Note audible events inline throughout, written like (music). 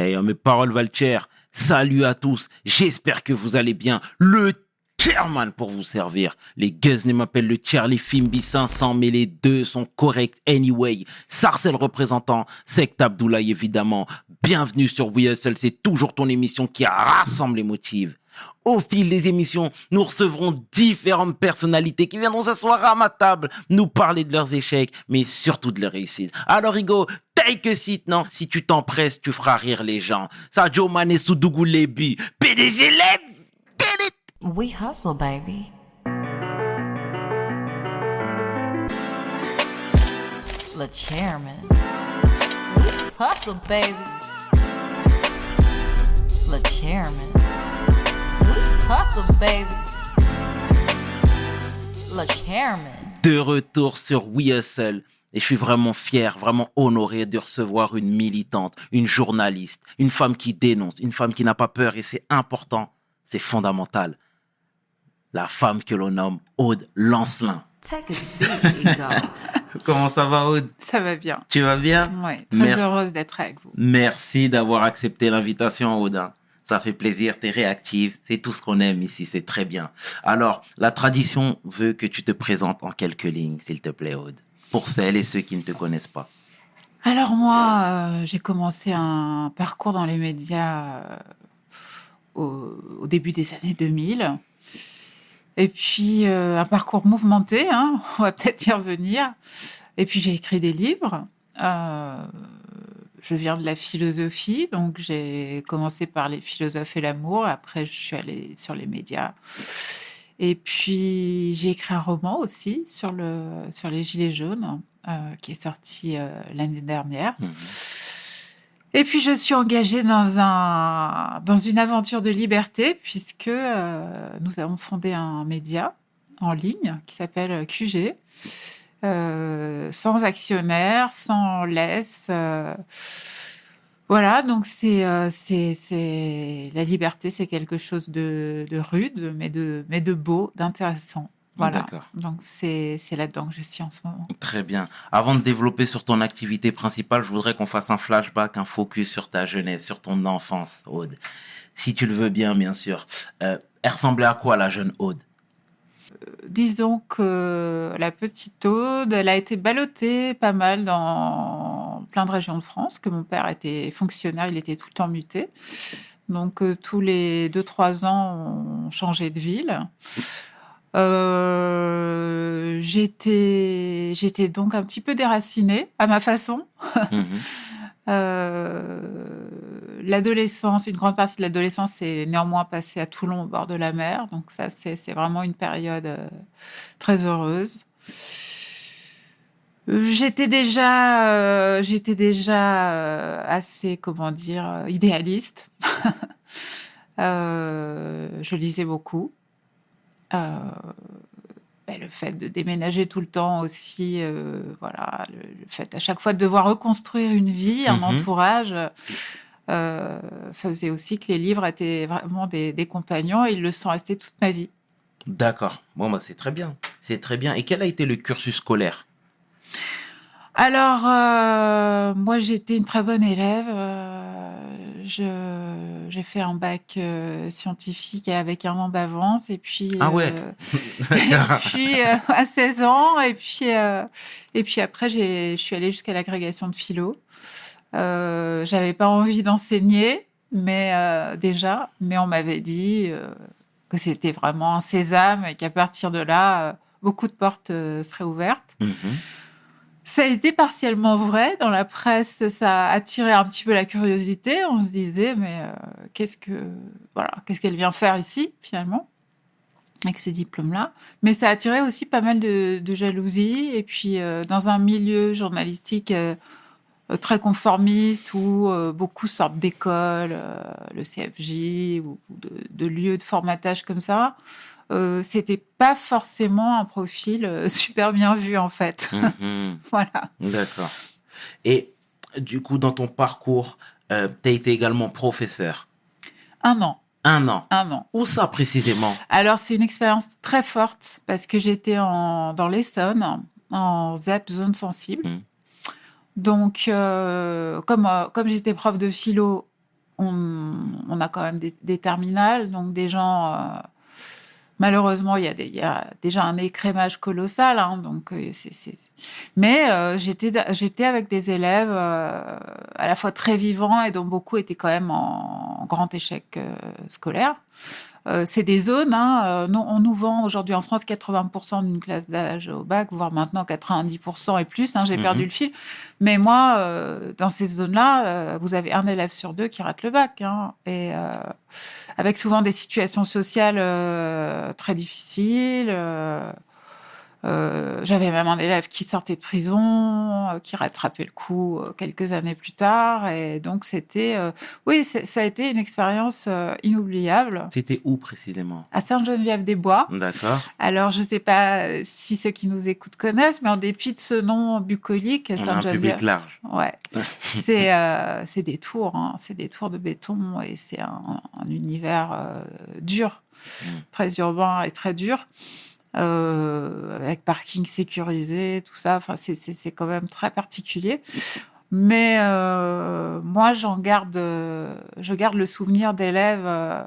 Hey, mes paroles valent Salut à tous. J'espère que vous allez bien. Le chairman pour vous servir. Les Guzney m'appellent le Charlie Fimbi 500, mais les deux sont corrects anyway. Sarcel représentant, Sect Abdoulaye évidemment. Bienvenue sur We c'est toujours ton émission qui rassemble les motifs. Au fil des émissions, nous recevrons différentes personnalités qui viendront s'asseoir à ma table, nous parler de leurs échecs, mais surtout de leurs réussites. Alors, Rigo, take a seat, non? Si tu t'empresses, tu feras rire les gens. Sadio Mane Soudougou Lebi. PDG, let's get it! We hustle, baby. The chairman. hustle, baby. The chairman. De retour sur We Hustle. Et je suis vraiment fier, vraiment honoré de recevoir une militante, une journaliste, une femme qui dénonce, une femme qui n'a pas peur et c'est important, c'est fondamental. La femme que l'on nomme Aude Lancelin. (laughs) Comment ça va, Aude? Ça va bien. Tu vas bien? Oui, très heureuse d'être avec vous. Merci d'avoir accepté l'invitation, Aude. Ça fait plaisir, tu es réactive, c'est tout ce qu'on aime ici, c'est très bien. Alors, la tradition veut que tu te présentes en quelques lignes, s'il te plaît, Aude, pour celles et ceux qui ne te connaissent pas. Alors moi, euh, j'ai commencé un parcours dans les médias euh, au, début des années 2000. Et puis, euh, un parcours mouvementé, hein, (laughs) on va peut-être y revenir. Et puis, j'ai écrit des livres je viens de la philosophie, donc j'ai commencé par les philosophes et l'amour. Après, je suis allée sur les médias. Et puis, j'ai écrit un roman aussi sur, le, sur les Gilets jaunes, euh, qui est sorti euh, l'année dernière. Mmh. Et puis, je suis engagée dans, un, dans une aventure de liberté, puisque euh, nous avons fondé un média en ligne qui s'appelle QG. Sans actionnaire, sans laisse. Euh, voilà, donc c'est euh, c'est la liberté, c'est quelque chose de, rude, mais de mais de beau, d'intéressant. Voilà. Donc c'est là-dedans que je suis en ce moment. Très bien. Avant de développer sur ton activité principale, je voudrais qu'on fasse un flashback, un focus sur ta jeunesse, sur ton enfance, Aude. Si tu le veux bien, bien sûr. elle ressemblait à quoi la jeune Aude? Disons que la petite Aude, elle a été ballottée pas mal dans plein de régions de France, que mon père était fonctionnaire, il était tout le temps muté. Donc euh, tous les 2-3 ans, on changeait de ville. Euh, j'étais, j'étais donc un petit peu déracinée à ma façon. Mhm. (laughs) Euh, l'adolescence, une grande partie de l'adolescence est néanmoins passée à Toulon au bord de la mer. Donc ça, c'est vraiment une période très heureuse. J'étais déjà, euh, j'étais déjà assez, comment dire, idéaliste. (laughs) je lisais beaucoup. Ben, le fait de déménager tout le temps aussi, euh, voilà, le, fait à chaque fois de devoir reconstruire une vie, un mhm. entourage, euh, faisait aussi que les livres étaient vraiment des, compagnons et ils le sont restés toute ma vie. D'accord. Bon, bah, c'est très bien. C'est très bien. Et quel a été le cursus scolaire? Alors, euh, moi, j'étais une très bonne élève. j'ai fait un bac scientifique avec un an d'avance. Et puis, ah ouais. (laughs) (laughs) puis à 16 ans. Et puis, et puis après, je suis allée jusqu'à l'agrégation de philo. J'avais pas envie d'enseigner, mais déjà, mais on m'avait dit que c'était vraiment un sésame et qu'à partir de là, beaucoup de portes seraient ouvertes. Mmh ça a été partiellement vrai. Dans la presse, ça a attiré un petit peu la curiosité. On se disait, mais euh, qu'est-ce que voilà, qu'est-ce qu'elle vient faire ici finalement avec ce diplôme-là Mais ça a attiré aussi pas mal de, jalousie. Et puis euh, dans un milieu journalistique euh, très conformiste où beaucoup sortent d'écoles, le CFJ ou, de, de, lieux de formatage comme ça. Euh, c'était pas forcément un profil euh, (laughs) super bien vu en fait. Mhm. (laughs) voilà. D'accord. Et du coup, dans ton parcours, euh, tu as été également professeur. Un an. Un an. Un an. Où ça précisément? Alors, c'est une expérience très forte parce que j'étais dans l'Essonne, en ZEP, zone sensible. Mhm. Donc, comme, comme j'étais prof de philo, on, on a quand même des, des terminales, donc des gens. Malheureusement, il y, a déjà un écrémage colossal, hein, donc euh, c'est. c'est- Mais euh, j'étais j'étais avec des élèves euh, à la fois très vivants et dont beaucoup étaient quand même en, en grand échec euh, scolaire. Euh, c'est des zones. Hein, euh, on nous vend aujourd'hui en France 80% d'une classe d'âge au bac, voire maintenant 90% et plus. Hein, J'ai Mhm. perdu le fil. Mais moi, euh, dans ces zones-là, vous avez un élève sur deux qui rate le bac. Hein, et avec souvent des situations sociales très difficiles. Euh, J'avais même un élève qui sortait de prison, euh, qui rattrapait le coup euh, quelques années plus tard. Et donc, c'était. oui, ça a été une expérience inoubliable. C'était où précisément? À Sainte-Geneviève-des-Bois. D'accord. Alors, je ne sais pas si ceux qui nous écoutent connaissent, mais en dépit de ce nom bucolique, a un Sainte-Geneviève. public large. Ouais, (laughs) c'est des tours, hein, c'est des tours de béton et c'est un, un univers dur, Mm. très urbain et très dur, euh, avec parking sécurisé, tout ça. Enfin, c'est- c'est c'est quand même très particulier. Mais euh, moi, j'en garde, euh, je garde le souvenir d'élèves euh,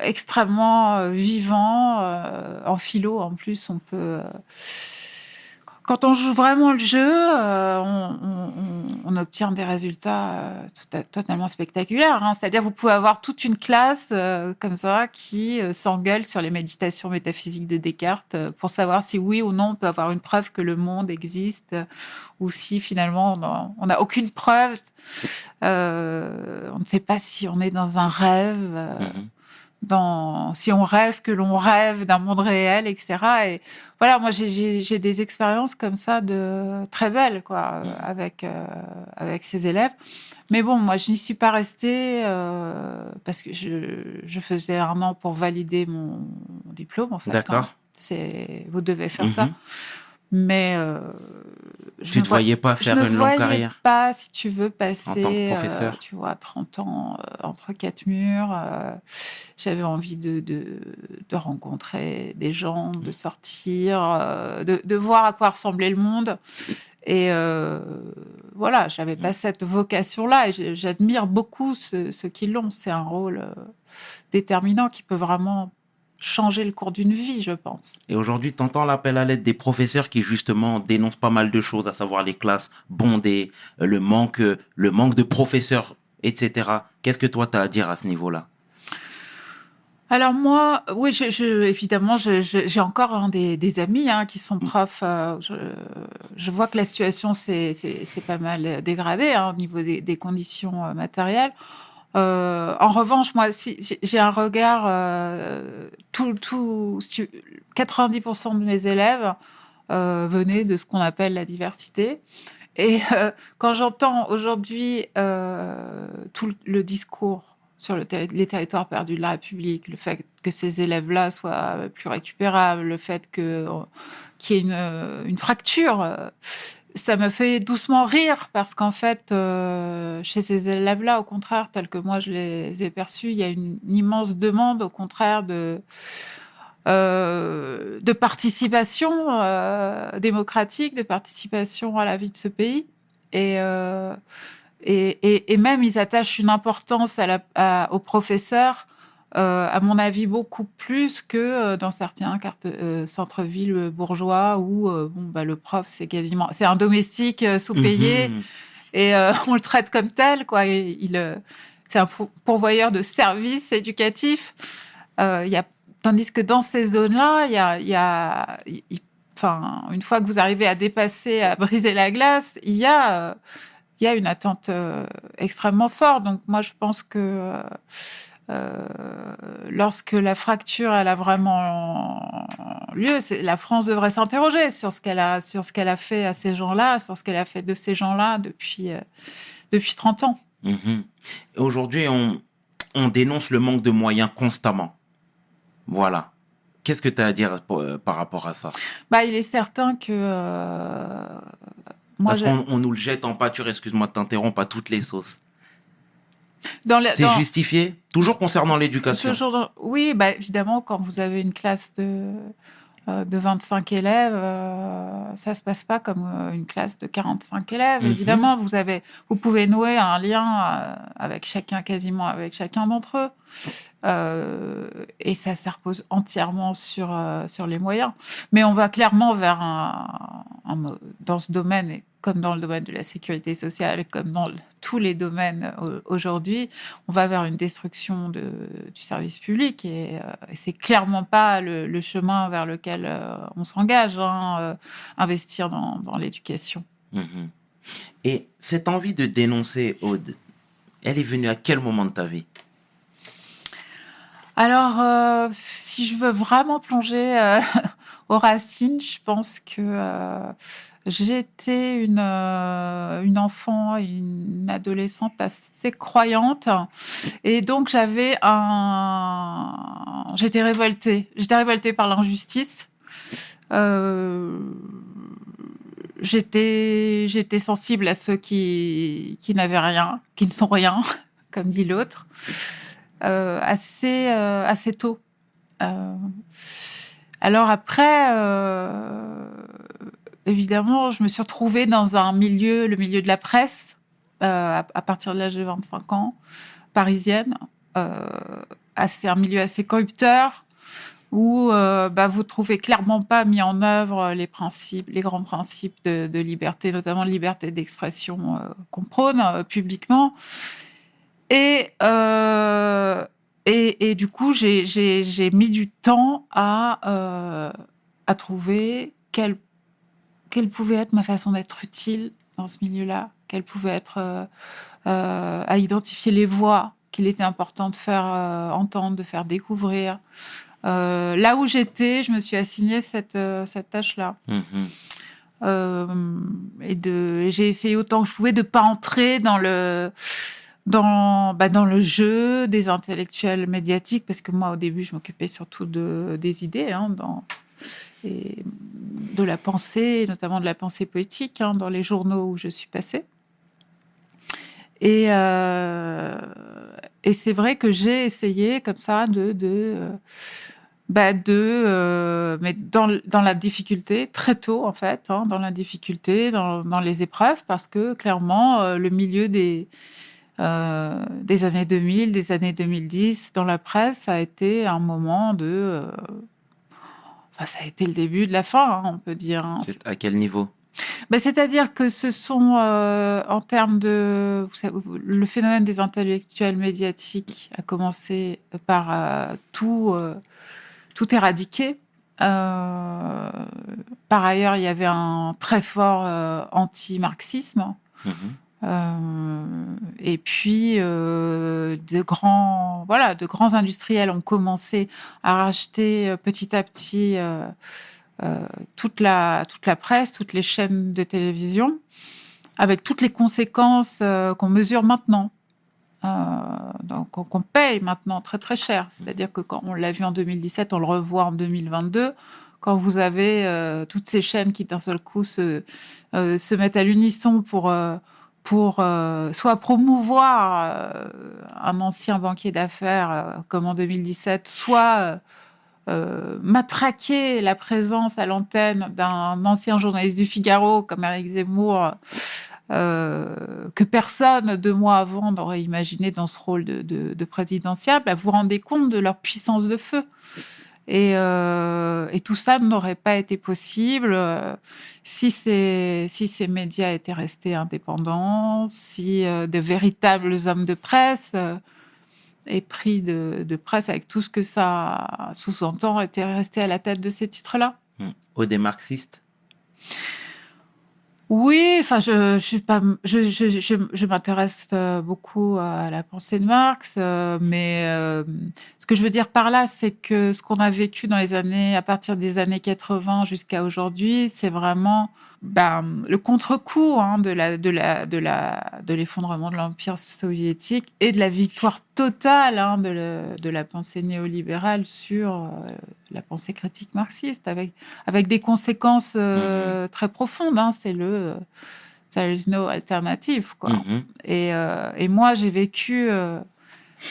extrêmement euh, vivants. euh, en philo, en plus, on peut. Quand on joue vraiment le jeu, euh, on, obtient des résultats euh, tout à- totalement spectaculaires. hein. C'est-à-dire, vous pouvez avoir toute une classe euh, comme ça qui s'engueule sur les méditations métaphysiques de Descartes pour savoir si oui ou non on peut avoir une preuve que le monde existe ou si finalement on n'a- aucune preuve. On ne sait pas si on est dans un rêve. Mhm. Dans, si on rêve que l'on rêve d'un monde réel, etc. Et voilà, moi j'ai- des expériences comme ça de très belles, quoi, Mhm. avec euh, avec ces élèves. Mais bon, moi je n'y suis pas restée euh, parce que je, je faisais un an pour valider mon diplôme, en fait. hein. D'accord. C'est vous devez faire ça. Mhm. Mais euh, je Tu me te voyais pas faire une longue carrière pas, si tu veux, passer, En tant que euh, tu vois, 30 ans euh, entre quatre murs. euh, J'avais envie de, de, de rencontrer des gens, de sortir, euh, de, de voir à quoi ressemblait le monde. Et voilà, j'avais pas cette vocation-là. Et j'admire beaucoup ceux, ceux qui l'ont. C'est un rôle déterminant qui peut vraiment changer le cours d'une vie, je pense. Et aujourd'hui, tu entends l'appel à l'aide des professeurs qui justement dénoncent pas mal de choses, à savoir les classes bondées, euh, le manque, euh, le manque de professeurs, etc. Qu'est-ce que toi, tu as à dire à ce niveau-là? Alors moi, oui, je, je- évidemment, j'ai encore hein, des, des amis hein, qui Mm. sont profs. euh, je, je vois que la situation s'est pas mal dégradée hein, au niveau des, des conditions matérielles. Euh, en revanche, moi, j'ai un regard. euh, tout, tout, si tu- 90% de mes élèves euh, venaient de ce qu'on appelle la diversité. Et quand j'entends aujourd'hui tout le- discours sur les territoires perdus de la République, le fait que ces élèves-là soient plus récupérables, le fait qu'il y ait une, fracture, ça me fait doucement rire parce qu'en fait, euh, chez ces élèves-là, au contraire, tel que moi je les ai perçus, il y a une, immense demande, au contraire, de euh, de participation euh, démocratique, de participation à la vie de ce pays. Et, et, et, même, ils attachent une importance à la, aux professeurs, euh, à mon avis, beaucoup plus que euh, dans certains euh, centres-villes bourgeois où euh, bon, bah, le prof, c'est quasiment... C'est un domestique sous-payé Mhm. et (laughs) on le traite comme tel. Quoi. Et il, c'est un pour- pourvoyeur de services éducatifs. Il y a, tandis que dans ces zones-là, il y a, y a enfin, une fois que vous arrivez à dépasser, à briser la glace, il y a, il y a une attente extrêmement forte. Donc moi, je pense que lorsque la fracture elle a vraiment lieu, la France devrait s'interroger sur ce qu'elle a sur ce qu'elle a fait à ces gens-là, sur ce qu'elle a fait de ces gens-là depuis euh, depuis 30 ans. Mhm. Aujourd'hui, on, on dénonce le manque de moyens constamment. Voilà. Qu'est-ce que tu as à dire pour- euh, par rapport à ça? Bah, il est certain que euh, moi, Parce qu'on on nous le jette en pâture, excuse-moi de t'interrompre, à toutes les sauces. C'est dans- justifié Toujours concernant l'éducation. dans- oui, bah, évidemment, quand vous avez une classe de euh, de 25 élèves, euh, ça se passe pas comme euh, une classe de 45 élèves. Mhm. Évidemment, vous avez, vous pouvez nouer un lien euh, avec chacun, quasiment avec chacun d'entre eux, Euh, et ça, ça repose entièrement sur sur les moyens. Mais on va clairement vers un, un dans ce domaine, et comme dans le domaine de la sécurité sociale, comme dans le- tous les domaines euh, aujourd'hui, on va vers une destruction de, du service public et, euh, et c'est clairement pas le, le chemin vers lequel euh, on s'engage, hein, euh, investir dans, dans l'éducation. Mhm. Et cette envie de dénoncer, Aude, elle est venue à quel moment de ta vie? Alors, euh, si je veux vraiment plonger euh, (laughs) aux racines, je pense que euh, j'étais une, euh, une enfant, une adolescente assez croyante. Et donc, j'avais un. J'étais révoltée. J'étais révoltée par l'injustice. Euh, J'étais sensible à ceux qui, qui n'avaient rien, qui ne sont rien, (laughs) comme dit l'autre euh, assez, assez tôt. Alors après, évidemment, je me suis retrouvée dans un milieu, le milieu de la presse, euh, à, partir de l'âge de 25 ans, parisienne, euh, assez, un milieu assez corrupteur, où euh, bah, vous trouvez clairement pas mis en œuvre les principes, les grands principes de, liberté, notamment de liberté d'expression qu'on prône publiquement. Et, et, et du coup, j'ai- mis du temps à, à trouver quelle, quelle pouvait être ma façon d'être utile dans ce milieu-là, quelle pouvait être euh, euh, à identifier les voix qu'il était important de faire euh, entendre, de faire découvrir. Là où j'étais, je me suis assigné cette, cette tâche-là. Mhm. Euh, et de, j'ai essayé autant que je pouvais de pas entrer dans le dans bah, dans le jeu des intellectuels médiatiques parce que moi au début je m'occupais surtout de des idées hein, dans et de la pensée notamment de la pensée poétique hein, dans les journaux où je suis passée. Et euh, et c'est vrai que j'ai essayé comme ça de euh, bah de euh, mais dans, dans la difficulté très tôt en fait hein, dans la difficulté dans, dans les épreuves parce que clairement le milieu des des années 2000 des années 2010 dans la presse a été un moment de enfin ça a été le début de la fin hein, on peut dire hein. C'est à quel niveau? Ben, C'est-à-dire que ce sont, euh, en termes de... savez, le phénomène des intellectuels médiatiques a commencé par euh, tout, euh, tout éradiquer. Par ailleurs, il y avait un très fort anti-marxisme. Mhm. Euh, et puis, euh, de grands, voilà, de grands industriels ont commencé à racheter euh, petit à petit euh, toute la toute la presse, toutes les chaînes de télévision, avec toutes les conséquences qu'on mesure maintenant. Donc qu'on qu'on paye maintenant très très cher. C'est-à-dire que quand on l'a vu en 2017, on le revoit en 2022. Quand vous avez euh, toutes ces chaînes qui d'un seul coup se, euh, se mettent à l'unisson pour euh, pour euh, soit promouvoir euh, un ancien banquier d'affaires euh, comme en 2017, soit matraquer la présence à l'antenne d'un ancien journaliste du Figaro comme Eric Zemmour, que personne deux mois avant n'aurait imaginé dans ce rôle de, bah, vous vous rendez compte de leur puissance de feu. Et, euh, et tout ça n'aurait pas été possible euh, si ces, si ces médias étaient restés indépendants, si euh, de véritables hommes de presse et de, presse avec tout ce que ça sous-entend étaient restés à la tête de ces titres-là. Mhm. Aude est marxiste Oui, enfin, je, je je, je, m'intéresse euh, beaucoup à la pensée de Marx, euh, mais euh, ce que je veux dire par là, c'est que ce qu'on a vécu dans les années, à partir des années 80 jusqu'à aujourd'hui, c'est vraiment ben, le contre-coup hein, de la, de la, de la, de l'effondrement de l'empire soviétique et de la victoire totale hein, de, le, de la pensée néolibérale sur euh, la pensée critique marxiste, avec avec des conséquences euh, très profondes. Hein, c'est le euh, there is no alternative quoi. Mhm. Et, euh, et moi j'ai vécu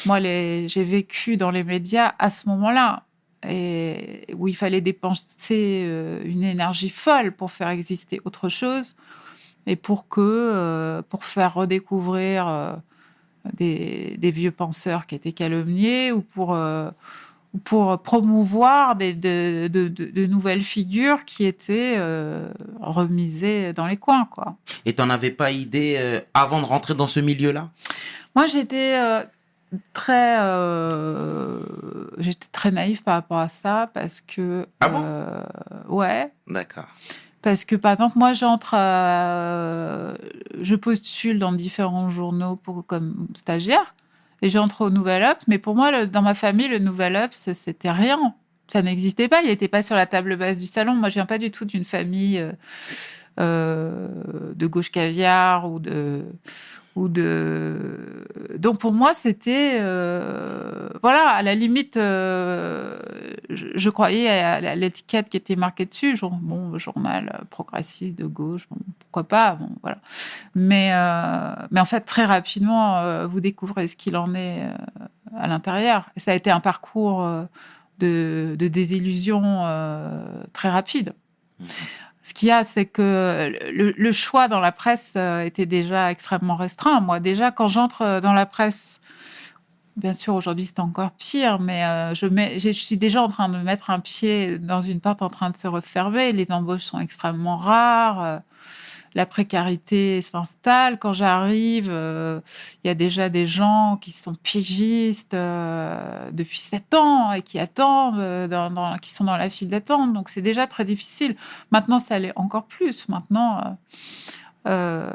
moi j'ai vécu dans les médias à ce moment-là et où il fallait dépenser une énergie folle pour faire exister autre chose et pour que pour faire redécouvrir des, des vieux penseurs qui étaient calomniés ou pour euh, ou pour promouvoir des, de, de- de- de nouvelles figures qui étaient euh, remisées dans les coins quoi. Et t'en avais pas idée euh, avant de rentrer dans ce milieu-là? Moi, j'étais euh, très, euh, j'étais très naïve par rapport à ça parce que, Ah bon? euh, ouais, D'accord. Parce que par exemple, moi, j'entre, à- je postule dans différents journaux pour comme stagiaire et j'entre au Nouvel Obs, mais pour moi, dans ma famille, le Nouvel Obs, c'était rien. Ça n'existait pas. Il n'était pas sur la table basse du salon. Moi, je viens pas du tout d'une famille euh, euh, de gauche caviar ou de donc pour moi c'était euh, voilà à la limite euh, je, croyais à l'étiquette qui était marquée dessus genre bon journal progressiste de gauche pourquoi pas bon voilà. Mais euh, mais en fait très rapidement vous découvrez ce qu'il en est à l'intérieur. Ça a été un parcours de, désillusion très rapide ce qu'il y a, c'est que le, choix dans la presse euh, était déjà extrêmement restreint. Moi, déjà, quand j'entre euh, dans la presse, bien sûr, aujourd'hui, c'est encore pire, mais euh, je suis déjà en train de mettre un pied dans une porte en train de se refermer. Les embauches sont extrêmement rares. La précarité s'installe. Quand j'arrive, euh, il y a déjà des gens qui sont pigistes euh, depuis sept ans et qui attendent, euh, qui sont dans la file d'attente. Donc c'est déjà très difficile. Maintenant, ça l'est encore plus. Maintenant, euh,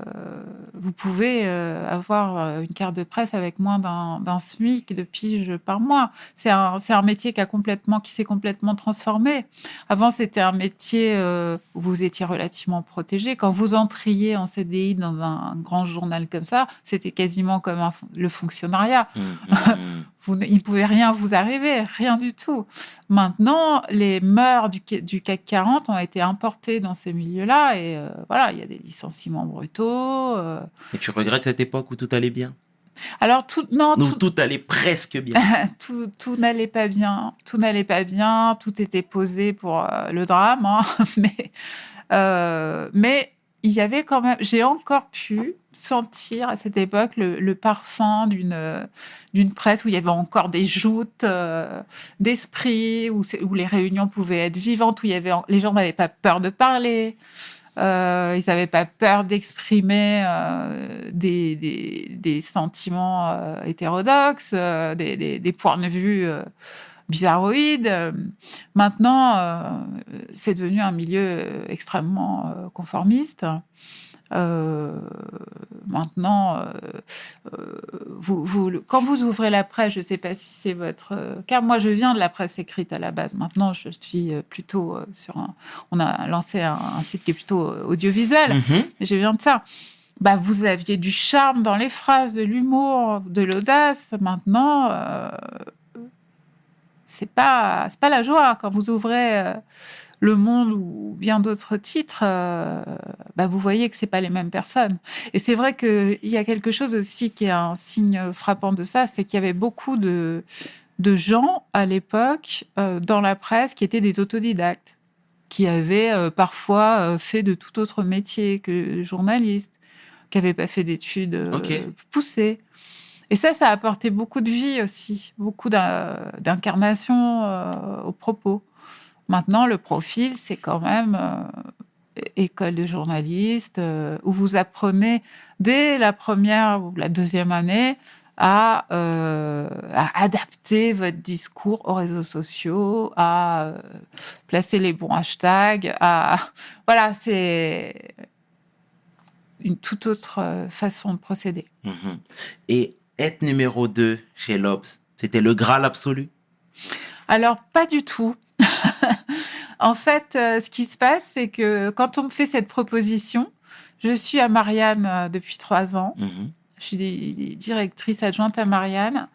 vous pouvez euh, avoir euh, une carte de presse avec moins d'un SMIC de pige par mois. C'est un, un métier qui a complètement, qui s'est complètement transformé. Avant, c'était un métier euh, où vous étiez relativement protégé. Quand vous entriez en CDI dans un grand journal comme ça, c'était quasiment comme un le fonctionnariat. Hum, hum, hum. Vous, il ne pouvait rien vous arriver, rien du tout. Maintenant, les mœurs du, ca- du CAC 40 ont été importées dans ces milieux-là et euh, voilà, il y a des licenciements brutaux. euh. Et tu regrettes cette époque où tout allait bien? Alors, tout, non, tout, tout allait presque bien. (laughs) tout, tout n'allait pas bien. Tout n'allait pas bien. Tout était posé pour euh, le drame. hein. (laughs) mais, euh, mais il y avait quand même. J'ai encore pu sentir à cette époque le, parfum d'une euh, d'une presse où il y avait encore des joutes euh, d'esprit, où, les réunions pouvaient être vivantes, où il y avait les gens n'avaient pas peur de parler. Euh, ils n'avaient pas peur d'exprimer des, des, des sentiments hétérodoxes, des, des points de vue bizarroïdes. Euh, Maintenant, euh, c'est devenu un milieu extrêmement euh, conformiste. Euh, maintenant, euh, euh, vous, vous, quand vous ouvrez la presse, je ne sais pas si c'est votre cas. Moi, je viens de la presse écrite à la base. Maintenant, je suis plutôt sur un. On a lancé un, un site qui est plutôt audiovisuel. Mhm. Et je viens de ça. Bah, vous aviez du charme dans les phrases, de l'humour, de l'audace. Maintenant, c'est pas c'est pas la joie quand vous ouvrez euh, Le Monde ou bien d'autres titres. euh, bah, vous voyez que c'est pas les mêmes personnes. Et c'est vrai qu'il y a quelque chose aussi qui est un signe frappant de ça, c'est qu'il y avait beaucoup de de gens à l'époque euh, dans la presse qui étaient des autodidactes, qui avaient euh, parfois fait de tout autre métier que journaliste, qui n'avaient pas fait d'études poussées. Et ça, ça a apporté beaucoup de vie aussi, beaucoup d'in- d'incarnation euh, aux propos. Maintenant, le profil, c'est quand même euh, école de journaliste, euh, où vous apprenez dès la première ou la deuxième année à, euh, adapter votre discours aux réseaux sociaux, à placer les bons hashtags, à voilà, c'est une toute autre façon de procéder. Mhm. Et être numéro 2 chez l'Obs, c'était le Graal absolu? Alors, pas du tout. (laughs) en fait, euh, ce qui se passe, c'est que quand on me fait cette proposition, je suis à Marianne euh, depuis trois ans. Mhm. Je suis di- directrice adjointe à Marianne.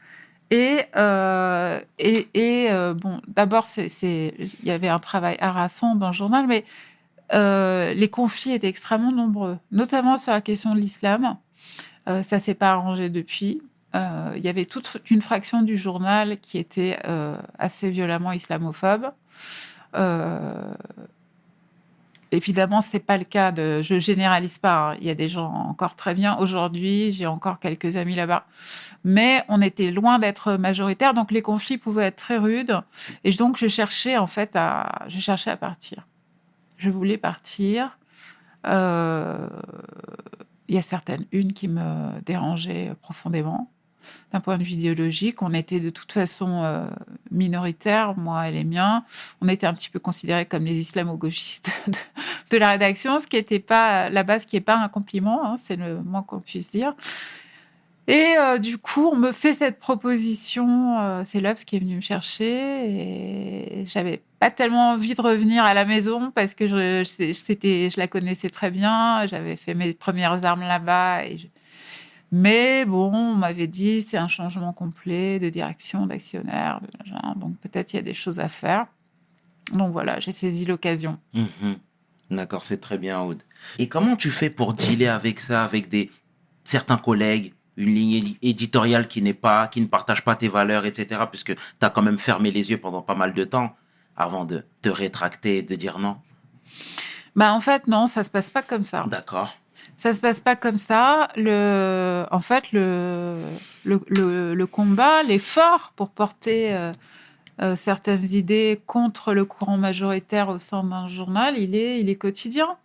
Et, euh, et, et, euh, bon, d'abord, il y avait un travail harassant dans le journal, mais euh, les conflits étaient extrêmement nombreux, notamment sur la question de l'islam. Ça s'est pas arrangé depuis. Euh, il y avait toute une fraction du journal qui était euh, assez violemment islamophobe. Euh, évidemment, c'est pas le cas de. Je généralise pas. hein. Il y a des gens encore très bien aujourd'hui. J'ai encore quelques amis là-bas, mais on était loin d'être majoritaire. Donc les conflits pouvaient être très rudes. Et donc je cherchais en fait à. Je cherchais à partir. Je voulais partir. Euh, Il y a certaines unes qui me dérangeaient profondément. D'un point de vue idéologique, on était de toute façon euh, minoritaires, moi et les miens. On était un petit peu considérés comme les islamo-gauchistes (laughs) de, la rédaction, ce qui n'était pas la base, qui n'est pas un compliment, hein, c'est le moins qu'on puisse dire. Et euh, du coup, on me fait cette proposition. euh, c'est Lobs qui est venu me chercher et j'avais pas tellement envie de revenir à la maison parce que je, je- la connaissais très bien. J'avais fait mes premières armes là-bas. Mais bon, on m'avait dit c'est un changement complet de direction, d'actionnaire. Donc peut-être il y a des choses à faire. Donc voilà, j'ai saisi l'occasion. Mhm. D'accord, c'est très bien, Aude. Et comment tu fais pour dealer avec ça, avec des certains collègues, une ligne édi- éditoriale qui n'est pas, qui ne partage pas tes valeurs, etc. Puisque tu as quand même fermé les yeux pendant pas mal de temps avant de te rétracter et de dire non? Bah en fait non, ça se passe pas comme ça. D'accord. Ça se passe pas comme ça. Le, en fait, le, combat, l'effort pour porter euh, euh, certaines idées contre le courant majoritaire au sein d'un journal, il est, il est quotidien.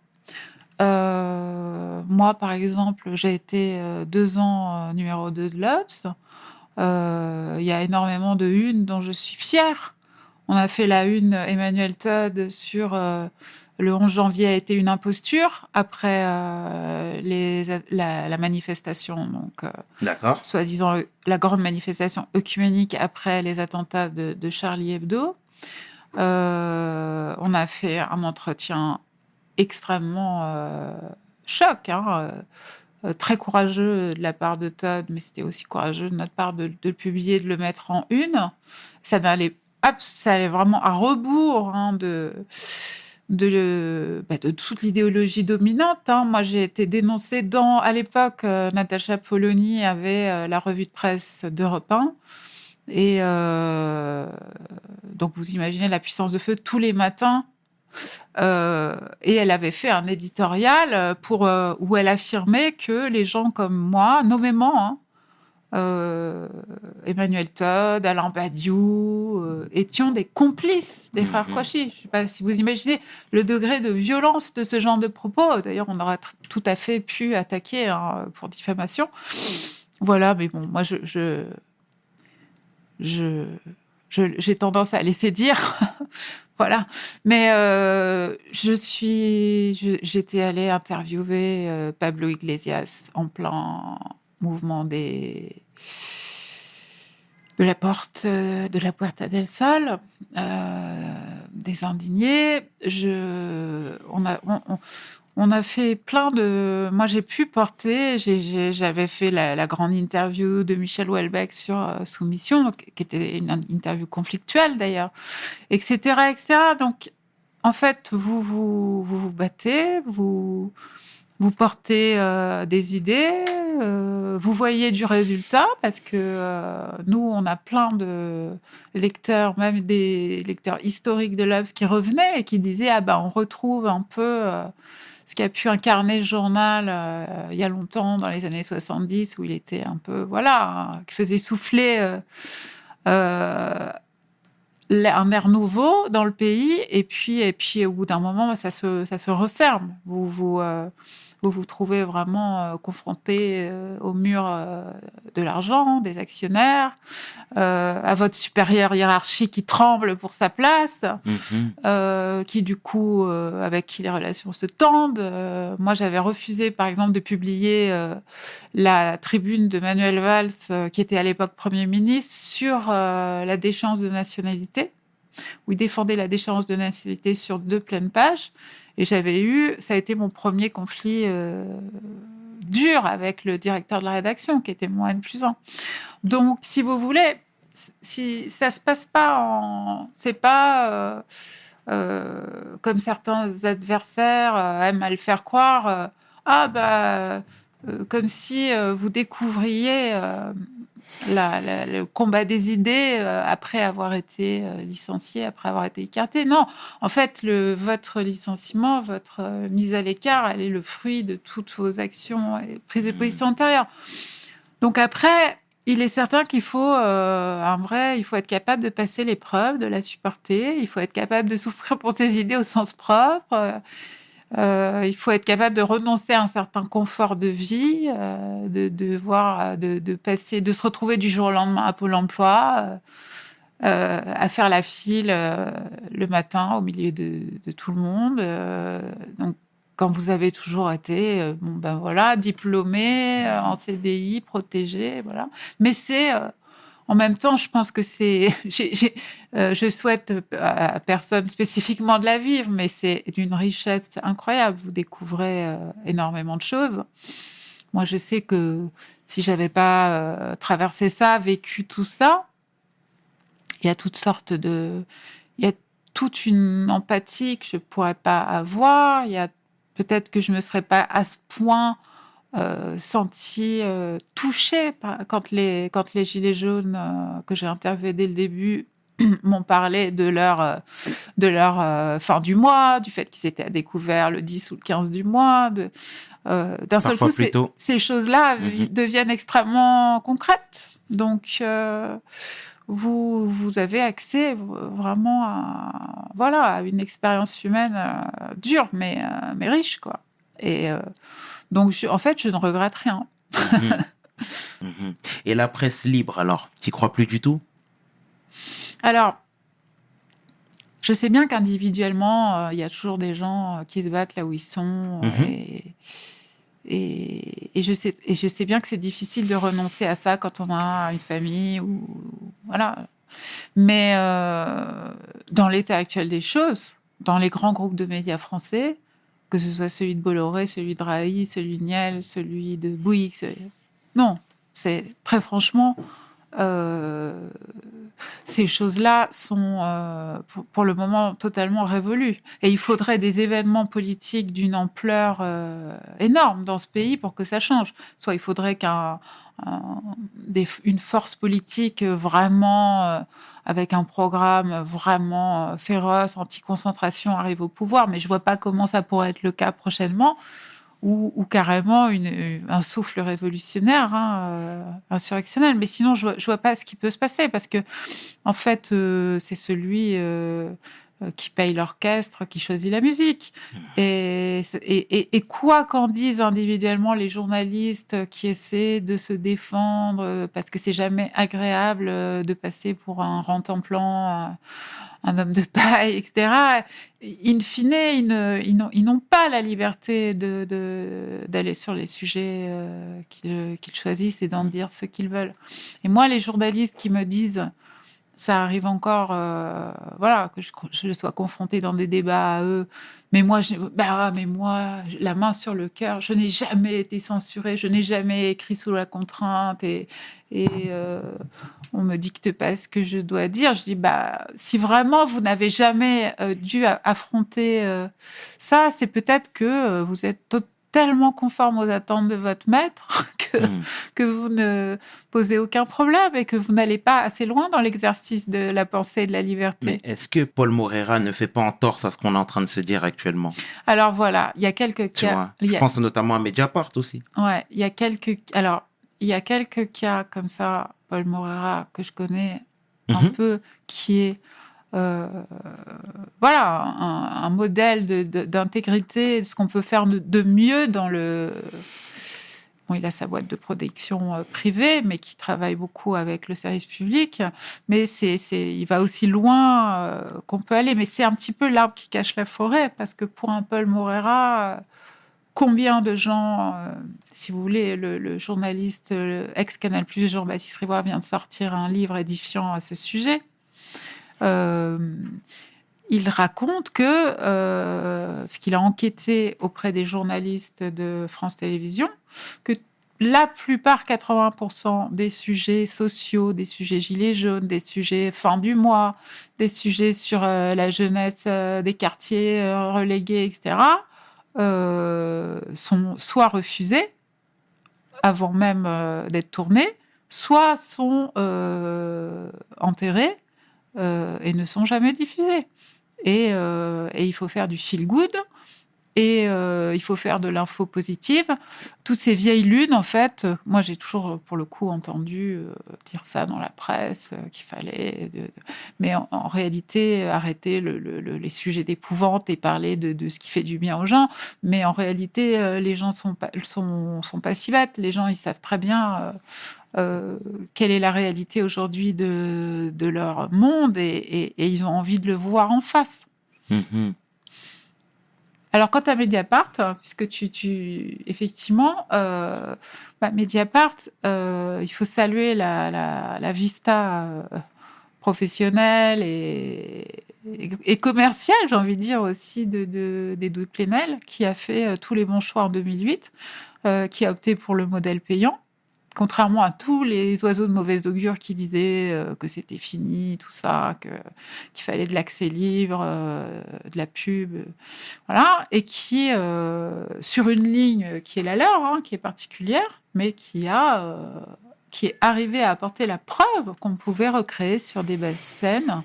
Euh, moi, par exemple, j'ai été deux ans numéro 2 de l'Obs. Il y a énormément de unes dont je suis fière. On a fait la une Emmanuel Todd sur le 11 janvier a été une imposture après euh, les, la, la manifestation, donc euh, D'accord. soi-disant euh, la grande manifestation œcuménique après les attentats de, de Charlie Hebdo. Euh, on a fait un entretien extrêmement choc, hein, très courageux de la part de Todd, mais c'était aussi courageux de notre part de, de le publier, de le mettre en une. Ça n'allait abs- ça allait vraiment à rebours hein, de, bah, de toute l'idéologie dominante. hein. Moi, j'ai été dénoncée dans, à l'époque, euh, Natacha Polony avait euh, la revue de presse d'Europe 1. Et euh, donc, vous imaginez la puissance de feu tous les matins. Euh, et elle avait fait un éditorial pour, où elle affirmait que les gens comme moi, nommément, hein, euh, Emmanuel Todd, Alain Badiou, euh, étions des complices des frères Mhm. Kouachi. Je ne sais pas si vous imaginez le degré de violence de ce genre de propos. D'ailleurs, on aurait tout à fait pu attaquer hein, pour diffamation. Voilà, mais bon, moi, je, je, je, je- j'ai tendance à laisser dire. (laughs) voilà. Mais euh, je suis, j'étais allée interviewer euh, Pablo Iglesias en plein mouvement des de la porte euh, de la Puerta del Sol, euh, des indignés. Je, on a, on, a fait plein de. Moi, j'ai pu porter. J'avais fait la, grande interview de Michel Houellebecq sur euh, Soumission, donc, qui était une interview conflictuelle d'ailleurs, etc., etc. Donc, en fait, vous vous, vous, vous battez, vous, vous portez des idées, euh, vous voyez du résultat, parce que euh, nous, on a plein de lecteurs, même des lecteurs historiques de l'Obs qui revenaient et qui disaient Ah ben, on retrouve un peu euh, ce qui a pu incarner le journal euh, il y a longtemps, dans les années 70, où il était un peu, voilà, hein, qui faisait souffler. un air nouveau dans le pays et puis et puis au bout d'un moment ça se ça se referme vous vous vous vous trouvez vraiment euh, confronté euh, au mur euh, de l'argent des actionnaires à votre supérieur hiérarchique qui tremble pour sa place Mhm. qui du coup avec qui les relations se tendent. Moi, j'avais refusé, par exemple, de publier la tribune de Manuel Valls, qui était à l'époque Premier ministre, sur la déchéance de nationalité, où il défendait la déchéance de nationalité sur deux pleines pages. Et j'avais eu, ça a été mon premier conflit euh, dur avec le directeur de la rédaction, qui était mon N plus 1. Donc, si vous voulez, si ça se passe pas en, c'est pas euh, euh, comme certains adversaires aiment à le faire croire. ah bah, comme si vous découvriez la- la- le combat des idées euh, après avoir été euh, licencié, après avoir été écarté. Non, en fait, le, votre licenciement, votre euh, mise à l'écart, elle est le fruit de toutes vos actions et prises de position antérieures. Donc après, il est certain qu'il faut euh, un vrai, il faut être capable de passer l'épreuve, de la supporter. Il faut être capable de souffrir pour ses idées au sens propre. Euh, il faut être capable de renoncer à un certain confort de vie, euh, de, voir, de, passer, de se retrouver du jour au lendemain à Pôle Emploi, euh, à faire la file le matin au milieu de, de tout le monde. donc, quand vous avez toujours été, bon ben voilà, diplômé, en CDI, protégé, voilà. Mais c'est en même temps, je pense que c'est, (laughs) euh, je souhaite à à personne spécifiquement de la vivre, mais c'est d'une richesse incroyable. Vous découvrez euh, énormément de choses. Moi, je sais que si j'avais pas euh, traversé ça, vécu tout ça, il y a toutes sortes de, il y a toute une empathie que je pourrais pas avoir. Il y a peut-être que je me serais pas à ce point euh, senti euh, touchée par- quand les quand les gilets jaunes euh, que j'ai interviewés dès le début (clears throat) m'ont parlé de leur euh, de leur euh, fin du mois, du fait qu'ils étaient à découvert le 10 ou le 15 du mois, euh, d'un seul coup ces, choses-là Mhm. vi- deviennent extrêmement concrètes. Donc euh, vous vous avez accès vraiment à voilà à une expérience humaine euh, dure mais euh, mais riche quoi. Et euh, donc je- en fait je ne regrette rien. Mhm. (laughs) Mhm. Et la presse libre, alors, tu crois plus du tout? Alors, je sais bien qu'individuellement, euh, il y a toujours des gens euh, qui se battent là où ils sont. Mhm. et, et, et je sais, et je sais bien que c'est difficile de renoncer à ça quand on a une famille ou voilà. Mais euh, dans l'état actuel des choses, dans les grands groupes de médias français, que ce soit celui de Bolloré, celui de Raï, celui de Niel, celui de Bouygues, non, c'est très franchement, euh, ces choses-là sont euh, pour, le moment totalement révolues. Et il faudrait des événements politiques d'une ampleur euh, énorme dans ce pays pour que ça change. Soit il faudrait qu'un un- force politique vraiment avec un programme vraiment euh, féroce, anti-concentration arrive au pouvoir, mais je vois pas comment ça pourrait être le cas prochainement ou, carrément une, un souffle révolutionnaire, hein, euh, insurrectionnel. Mais sinon, je vois, je vois pas ce qui peut se passer parce que, en fait, euh, c'est celui qui paye l'orchestre qui choisit la musique. Et, c'est- et, quoi qu'en disent individuellement les journalistes qui essaient de se défendre, euh, parce que c'est jamais agréable euh, de passer pour un rentemplant, un, homme de paille, etc. In fine, ils n'ont pas la liberté de- de- d'aller sur les sujets euh, qu'ils qu'ils choisissent et d'en dire ce qu'ils veulent. Et moi, les journalistes qui me disent, ça arrive encore, euh, voilà, que je, sois confrontée dans des débats à eux. Mais moi, bah, mais moi, la main sur le cœur, je n'ai jamais été censurée, je n'ai jamais écrit sous la contrainte et, et euh, on me dicte pas ce que je dois dire. Je dis, bah, si vraiment vous n'avez jamais euh, dû affronter euh, ça, c'est peut-être que vous êtes to- tellement conforme aux attentes de votre maître (laughs) que, Mhm. que vous ne posez aucun problème et que vous n'allez pas assez loin dans l'exercice de la pensée et de la liberté. Mais est-ce que Paul Morera ne fait pas entorse à ce qu'on est en train de se dire actuellement? Alors voilà, il y a quelques Tu cas. vois Je a- pense notamment à Mediapart aussi. Ouais, il y a quelques. Alors, il y a quelques cas comme ça, Paul Morera, que je connais un Mhm. peu, qui est. euh, voilà, un, modèle d'intégrité, de, ce qu'on peut faire de, mieux dans le. Bon, il a sa boîte de production euh, privée, mais qui travaille beaucoup avec le service public. Mais c'est, il va aussi loin euh, qu'on peut aller. Mais c'est un petit peu l'arbre qui cache la forêt, parce que pour un Paul Morera, combien de gens, si vous voulez, le, journaliste ex-Canal Plus, Jean-Baptiste Rivoire, vient de sortir un livre édifiant à ce sujet. Euh, il raconte que, euh, parce qu'il a enquêté auprès des journalistes de France Télévisions, que la plupart, 80% des sujets sociaux, des sujets gilets jaunes, des sujets fin du mois, des sujets sur euh, la jeunesse euh, des quartiers euh, relégués, etc., euh, sont soit refusés avant même euh, d'être tournés, soit sont euh, enterrés euh, et ne sont jamais diffusés. Et, euh, et il faut faire du feel good et euh, il faut faire de l'info positive. Toutes ces vieilles lunes, en fait, euh, moi j'ai toujours, pour le coup, entendu euh, dire ça dans la presse, euh, qu'il fallait. Mais en, réalité, arrêter le- le- le- les sujets d'épouvante et parler de, ce qui fait du bien aux gens. Mais en réalité, euh, les gens sont pas, sont, pas si bêtes. Les gens, ils savent très bien. euh, euh, quelle est la réalité aujourd'hui de, leur monde et, ils ont envie de le voir en face. Mhm. Alors, quant à Mediapart, puisque tu, tu effectivement, euh, bah, Mediapart, euh, il faut saluer la, la, la vista euh, professionnelle et, et, commerciale, j'ai envie de dire aussi, de, de, d'Edoui Plenel, qui a fait tous les bons choix en 2008, euh, qui a opté pour le modèle payant. Contrairement à tous les oiseaux de mauvaise augure qui disaient euh, que c'était fini, tout ça, que, qu'il fallait de l'accès libre, euh, de la pub, euh, voilà, et qui, euh, sur une ligne qui est la leur, hein, qui est particulière, mais qui a, qui est arrivé à apporter la preuve qu'on pouvait recréer sur des bases scènes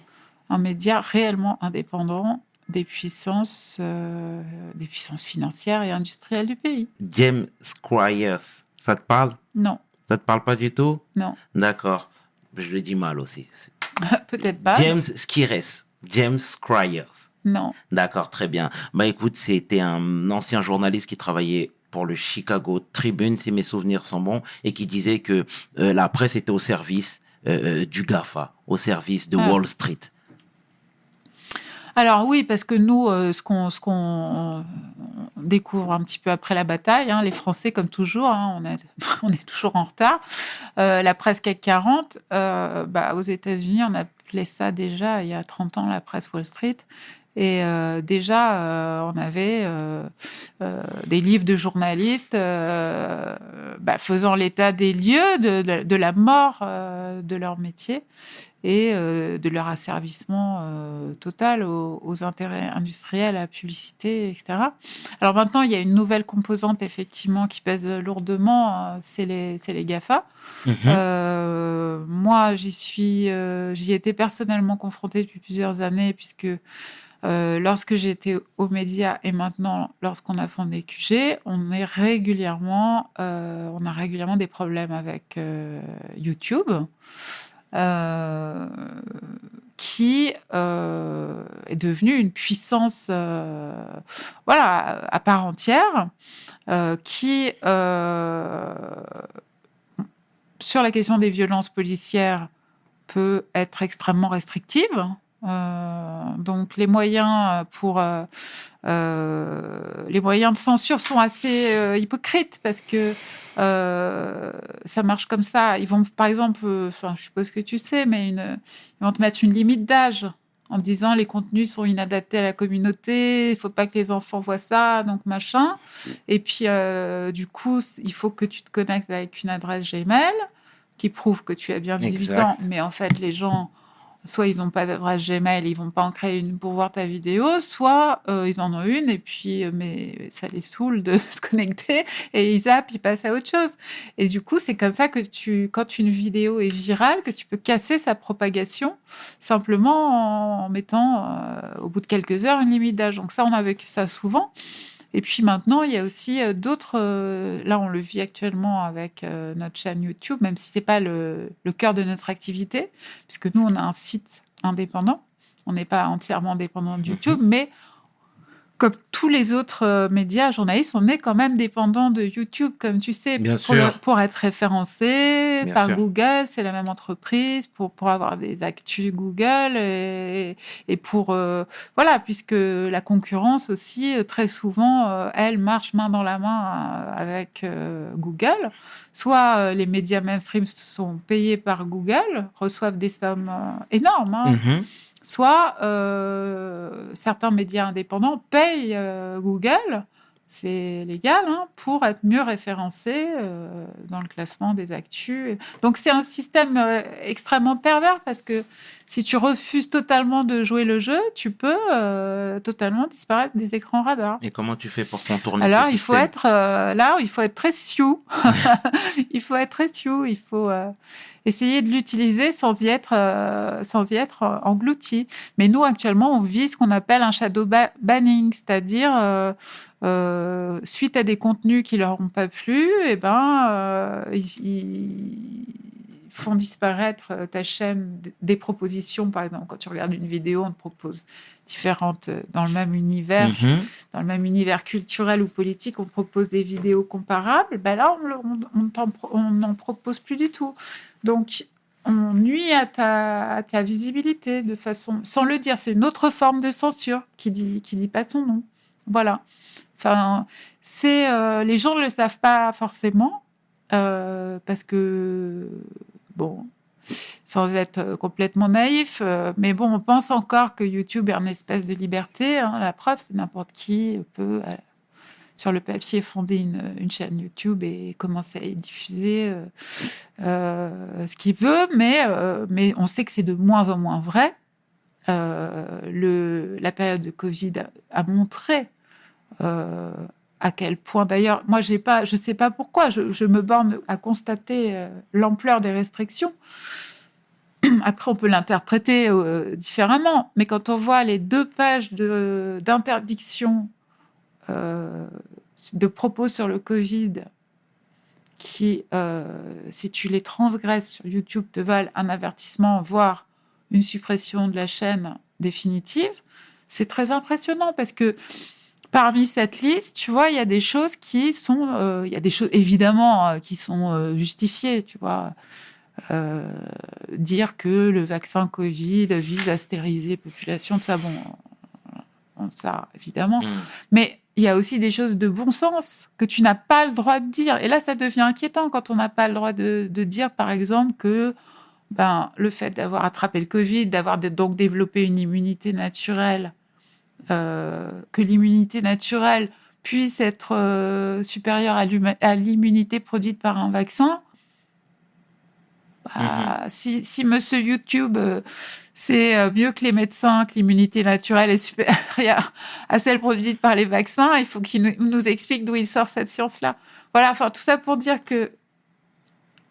un média réellement indépendant des puissances, des puissances financières et industrielles du pays. James Squires, ça te parle? Non, Ça te parle pas du tout? Non, D'accord. Je le dis mal aussi. (laughs) peut-être pas. James Skires. James Squires. Non. D'accord, très bien. Bah écoute, c'était un ancien journaliste qui travaillait pour le Chicago Tribune, si mes souvenirs sont bons, et qui disait que euh, la presse était au service euh, euh, du GAFA, au service de Ah. Wall Street. Alors oui, parce que nous, euh, ce qu'on découvre un petit peu après la bataille, hein, les Français, comme toujours, hein, on, est, (laughs) on est toujours en retard. Euh, la presse CAC 40, euh, bah, aux États-Unis, on appelait ça déjà il y a 30 ans la presse Wall Street. Et euh, déjà, euh, on avait euh, des livres de journalistes bah, faisant l'état des lieux de, la mort de leur métier et de leur asservissement total aux, aux intérêts industriels, à la publicité, etc. Alors maintenant, il y a une nouvelle composante effectivement qui pèse lourdement, c'est les, les GAFA. Mhm. Moi, j'y suis, j'y étais personnellement confrontée depuis plusieurs années, puisque euh, lorsque j'étais aux médias et maintenant lorsqu'on a fondé QG, on euh, on a régulièrement des problèmes avec euh, YouTube. qui est devenue une puissance voilà, à part entière, qui, sur la question des violences policières, peut être extrêmement restrictive. Euh, donc les moyens pour euh, euh, les moyens de censure sont assez euh, hypocrites parce que euh, ça marche comme ça. Ils vont par exemple, euh, enfin, je suppose que tu sais, mais une, ils vont te mettre une limite d'âge en disant les contenus sont inadaptés à la communauté, il faut pas que les enfants voient ça, donc machin. Et puis euh, du coup, il faut que tu te connectes avec une adresse Gmail qui prouve que tu as bien 18 Exact. ans, mais en fait les gens soit ils n'ont pas d'adresse Gmail, ils vont pas en créer une pour voir ta vidéo, soit euh, ils en ont une et puis euh, mais ça les saoule de (laughs) se connecter et ils zappent, ils passent à autre chose. Et du coup, c'est comme ça que tu, quand une vidéo est virale, que tu peux casser sa propagation simplement en, mettant euh, au bout de quelques heures une limite d'âge. Donc ça, on a vécu ça souvent. Et puis maintenant, il y a aussi euh, d'autres. euh, là, on le vit actuellement avec euh, notre chaîne YouTube, même si c'est pas le, le cœur de notre activité, puisque nous, on a un site indépendant. On n'est pas entièrement dépendant de YouTube, mais comme tous les autres euh, médias journalistes, on est quand même dépendant de YouTube, comme tu sais, Bien pour, sûr. le- pour être référencé Bien par sûr. Google, c'est la même entreprise, pour, pour avoir des actus Google et, et pour euh, voilà, puisque la concurrence aussi euh, très souvent, elle marche main dans la main avec euh, Google. Soit euh, les médias mainstream sont payés par Google, reçoivent des sommes euh, énormes. hein, Mhm. soit euh, certains médias indépendants payent Google c'est légal, hein, pour être mieux référencé euh, dans le classement des actus. Donc c'est un système euh, extrêmement pervers parce que si tu refuses totalement de jouer le jeu, tu peux euh, totalement disparaître des écrans radars. Et comment tu fais pour contourner Alors ce il faut être là, (laughs) (laughs) il faut être très sioux. il faut être très sioux. Il faut essayer de l'utiliser sans y être sans y être englouti. Mais nous actuellement, on vit ce qu'on appelle un shadow ba- banning, c'est-à-dire euh, suite à des contenus qui leur ont pas plu, et ben euh, ils, font disparaître euh, ta chaîne des propositions. Par exemple, quand tu regardes une vidéo, on te propose différentes dans le même univers Mhm. dans le même univers culturel ou politique, on propose des vidéos comparables, ben là, on n'en propose plus du tout. Donc, on nuit à ta, à ta visibilité de façon, sans le dire, c'est une autre forme de censure qui dit, qui dit pas son nom. Voilà. Enfin, c'est euh, les gens ne le savent pas forcément euh, parce que bon, sans être euh, complètement naïf, mais bon, on pense encore que YouTube est un espèce de liberté. hein. La preuve, c'est n'importe qui peut, sur le papier, fonder une, chaîne YouTube et commencer à y diffuser ce qu'il veut, mais, mais on sait que c'est de moins en moins vrai. La période de Covid a montré euh, à quel point, d'ailleurs, moi, j'ai pas, je sais pas pourquoi, je, me borne à constater euh, l'ampleur des restrictions. (clears throat) Après, on peut l'interpréter euh, différemment, mais quand on voit les deux pages de- d'interdiction euh, de propos sur le Covid qui, si tu les transgresses sur YouTube, te valent un avertissement, voire une suppression de la chaîne définitive, c'est très impressionnant parce que parmi cette liste, tu vois, il y a des choses qui sont, euh, il y a des choses évidemment euh, qui sont euh, justifiées, tu vois. Euh, dire que le vaccin Covid vise à stériliser la population, ça, bon, on- ça, évidemment. Mhm. Mais il y a aussi des choses de bon sens que tu n'as pas le droit de dire. Et là, ça devient inquiétant quand on n'a pas le droit de, de dire, par exemple, que ben, le fait d'avoir attrapé le Covid, d'avoir donc développé une immunité naturelle, que l'immunité naturelle puisse être euh, supérieure à l'immunité produite par un vaccin. Bah, si, si monsieur YouTube, euh, c'est euh, mieux que les médecins, que l'immunité naturelle est supérieure à celle produite par les vaccins, il faut qu'il nous, nous explique d'où il sort cette science-là. Voilà, enfin, tout ça pour dire que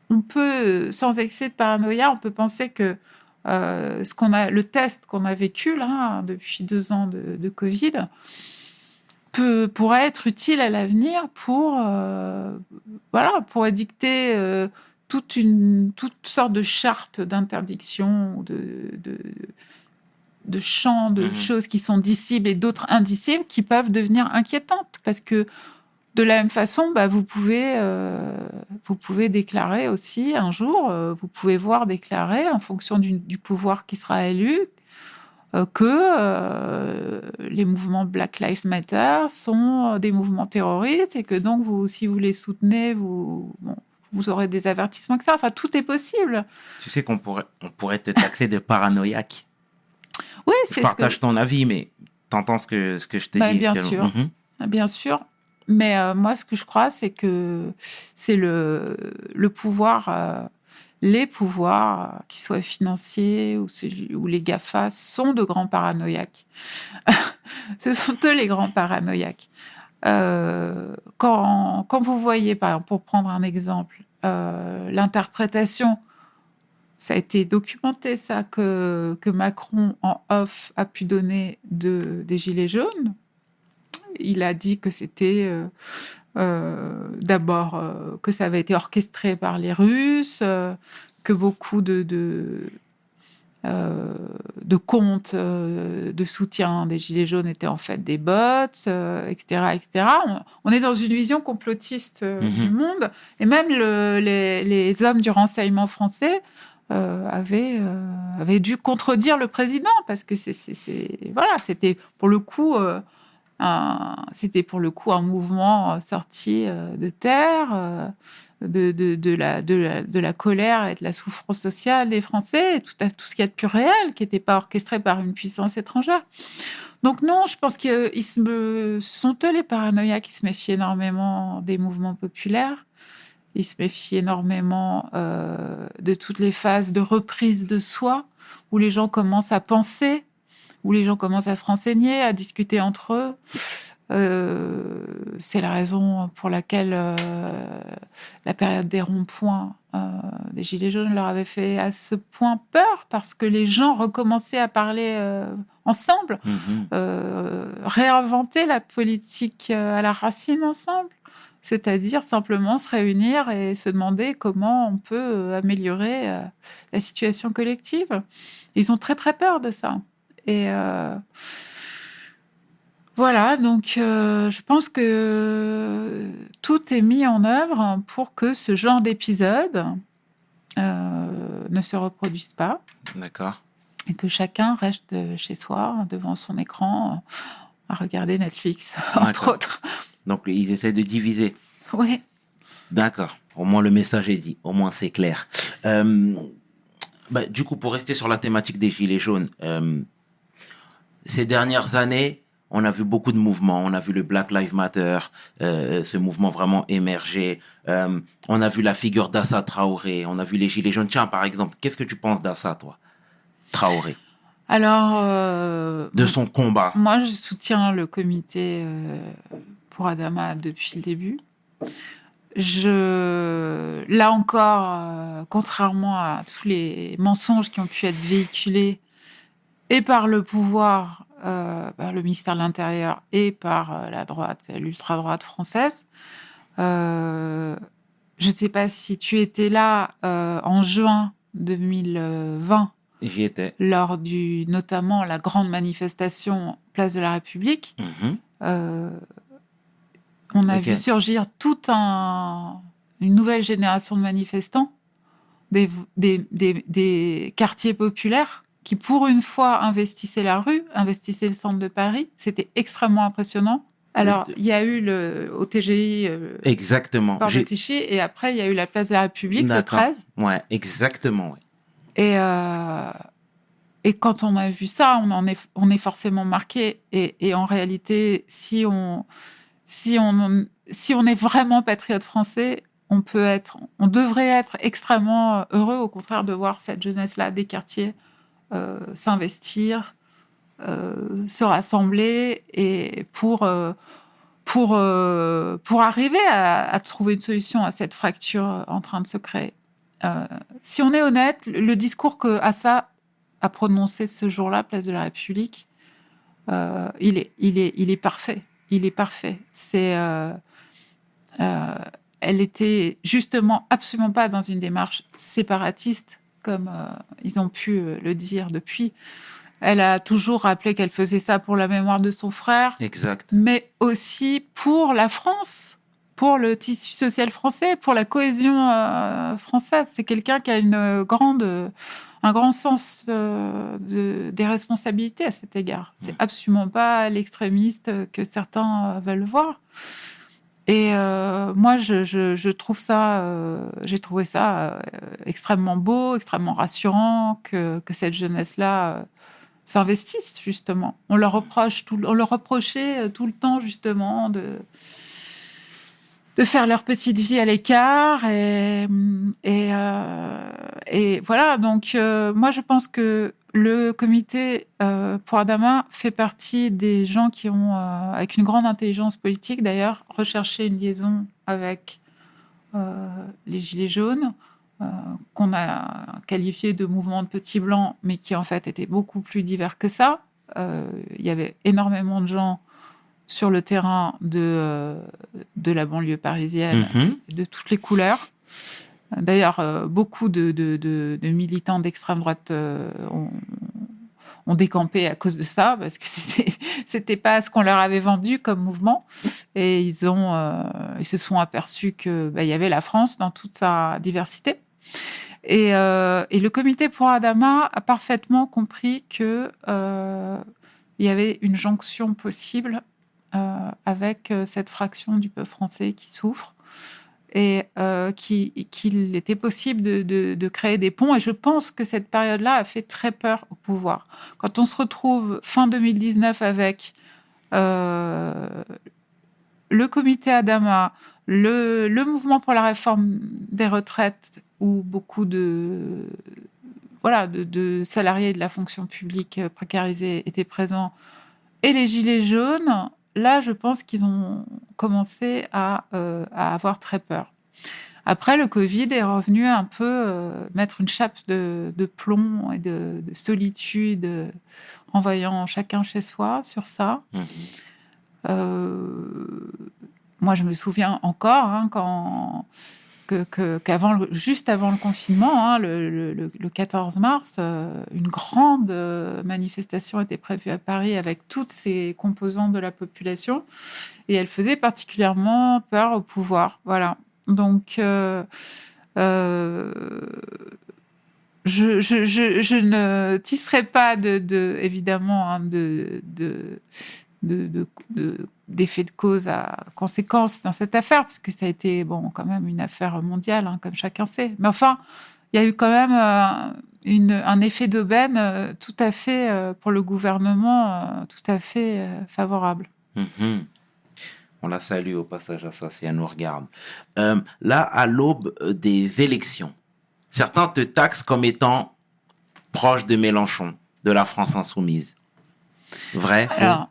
on peut, sans excès de paranoïa, on peut penser que euh, ce qu'on a, le test qu'on a vécu là depuis deux ans de, de Covid peut, pourrait être utile à l'avenir pour, euh, voilà, pour édicter euh, toute une toute sorte de charte d'interdiction de, de champs de Mhm. choses qui sont dissibles et d'autres indicibles qui peuvent devenir inquiétantes parce que de la même façon, bah, vous pouvez euh, vous pouvez déclarer aussi un jour, euh, vous pouvez voir déclarer en fonction du, du pouvoir qui sera élu euh, que les mouvements Black Lives Matter sont des mouvements terroristes et que donc vous, si vous les soutenez, vous bon, vous aurez des avertissements que ça. Enfin, tout est possible. Tu sais qu'on pourrait, on pourrait te taxer de paranoïaque. Oui, Je c'est ce que partage ton avis, mais t'entends ce que, ce que je te Bah, dis. bien sûr. Mhm. Bien sûr. Mais euh, moi, ce que je crois, c'est que c'est le, pouvoir, euh, les pouvoirs, euh, qu'ils soient financiers ou, les GAFA, sont de grands paranoïaques. (laughs) Ce sont eux les grands paranoïaques. Quand, vous voyez, par exemple, pour prendre un exemple, l'interprétation, ça a été documenté, ça, que, que Macron, en off, a pu donner de, des Gilets jaunes il a dit que c'était euh, euh, d'abord euh, que ça avait été orchestré par les Russes, euh, que beaucoup de, de, de comptes de soutien des Gilets jaunes étaient en fait des bots, etc., etc. On, on est dans une vision complotiste Mhm. du monde, et même le- les, les hommes du renseignement français avaient, avaient dû contredire le président parce que c'est- voilà, c'était pour le coup. C'était pour le coup un mouvement euh, sorti euh, de terre, euh, de, la, colère et de la souffrance sociale des Français, tout, à, tout ce qu'il y a de plus réel, qui n'était pas orchestré par une puissance étrangère. Donc non, je pense que ils se sont eux les paranoïaques qui se méfient énormément des mouvements populaires. Ils se méfient énormément de toutes les phases de reprise de soi, où les gens commencent à penser, où les gens commencent à se renseigner, à discuter entre eux. Euh, c'est la raison pour laquelle euh, la période des ronds-points euh, des Gilets jaunes leur avait fait à ce point peur, parce que les gens recommençaient à parler ensemble, Mhm. réinventer la politique à la racine ensemble. C'est-à-dire simplement se réunir et se demander comment on peut améliorer la situation collective. Ils ont très très peur de ça. Et euh, voilà, donc euh, je pense que tout est mis en œuvre pour que ce genre d'épisode euh, ne se reproduise pas D'accord. et que chacun reste chez soi devant son écran à regarder Netflix, (laughs) entre autres. Donc, ils essaient de diviser. Oui. D'accord. Au moins, le message est dit. Au moins, c'est clair. Euh, bah, du coup, pour rester sur la thématique des Gilets jaunes, euh, ces dernières années, on a vu beaucoup de mouvements. On a vu le Black Lives Matter, euh, ce mouvement vraiment émerger. Euh, on a vu la figure d'Assa Traoré. On a vu les Gilets jaunes. Tiens, par exemple, qu'est-ce que tu penses d'Assa, toi Traoré? Alors, euh, De son combat. moi, je soutiens le comité pour Adama depuis le début. Je, là encore, contrairement à tous les mensonges qui ont pu être véhiculés et par le pouvoir, euh, par le ministère de l'Intérieur et par euh, la droite, l'ultra-droite française, euh, je ne sais pas si tu étais là euh, en juin 2020 J'y étais. lors du notamment la grande manifestation Place de la République, Mhm. on a vu surgir toute un, une nouvelle génération de manifestants, des, des, des- des quartiers populaires qui, pour une fois, investissaient la rue, investissaient le centre de Paris. C'était extrêmement impressionnant. Alors, il y a eu le, au TGI, euh, Exactement. Porte de Clichy, et après, il y a eu la Place de la République, le D'accord. 13. Ouais, exactement. ouais. Et, euh, et quand on a vu ça, on, en est, on est forcément marqué. Et, et en réalité, si on, si, on, si on est vraiment patriote français, on peut être, on devrait être extrêmement heureux, au contraire, de voir cette jeunesse-là des quartiers euh, s'investir, euh, se rassembler et pour, euh, pour, pour arriver à, à trouver une solution à cette fracture en train de se créer. Si on est honnête, le discours que Assa a prononcé ce jour-là, place de la République, il, est, il, est, il est parfait. Il est parfait. C'est, elle était justement absolument pas dans une démarche séparatiste, comme euh, ils ont pu euh, le dire depuis. Elle a toujours rappelé qu'elle faisait ça pour la mémoire de son frère, Exact. mais aussi pour la France, pour le tissu social français, pour la cohésion euh, française. C'est quelqu'un qui a une grande, un grand sens euh, de- des responsabilités à cet égard. C'est absolument pas l'extrémiste que certains veulent voir. Et euh, moi, je, trouve ça, euh, j'ai trouvé ça euh, extrêmement beau, extrêmement rassurant que, cette jeunesse-là s'investisse justement. On leur reprochait tout le temps justement de faire leur petite vie à l'écart et voilà donc moi je pense que le comité euh, pour Adama fait partie des gens qui ont euh, avec une grande intelligence politique d'ailleurs recherché une liaison avec euh, les gilets jaunes qu'on a qualifié de mouvement de petits blancs mais qui en fait était beaucoup plus divers que ça il y avait énormément de gens sur le terrain de, de la banlieue parisienne, Mhm. de toutes les couleurs. D'ailleurs, euh, beaucoup de, militants d'extrême droite euh, ont, décampé à cause de ça, parce que (laughs) c'était pas ce qu'on leur avait vendu comme mouvement. Et ils, euh, se sont aperçus qu'il y avait la France dans toute sa diversité. Et, le comité pour Adama a parfaitement compris que il y avait une jonction possible avec cette fraction du peuple français qui souffre et euh, qui- qu'il était possible de, créer des ponts. Et je pense que cette période-là a fait très peur au pouvoir. Quand on se retrouve fin 2019 avec euh, le comité Adama, le, mouvement pour la réforme des retraites, où beaucoup de, voilà, de, de salariés de la fonction publique précarisée étaient présents, et les gilets jaunes, là, je pense qu'ils ont commencé à, euh, à avoir très peur. Après, le Covid est revenu un peu euh, mettre une chape de, de plomb et de, de solitude, euh, renvoyant chacun chez soi sur ça. Mhm. Euh, moi, je me souviens encore hein, quand qu'avant, juste avant le confinement, hein, le, le- le- le 14 mars, euh, une grande euh, manifestation était prévue à Paris avec toutes ces composantes de la population, et elle faisait particulièrement peur au pouvoir. Voilà. Donc, euh, je, ne tisserai pas de, de- évidemment hein, de, de, de, de- de- d'effet de cause à conséquence dans cette affaire, parce que ça a été bon, quand même une affaire mondiale, hein, comme chacun sait. Mais enfin, il y a eu quand même euh, une, un effet d'aubaine euh, tout à fait, euh, pour le gouvernement, euh, tout à fait favorable. Mhm. On la salue au passage à ça, si elle nous regarde. Là, à l'aube des élections, certains te taxent comme étant proche de Mélenchon, de la France insoumise. Vrai faux?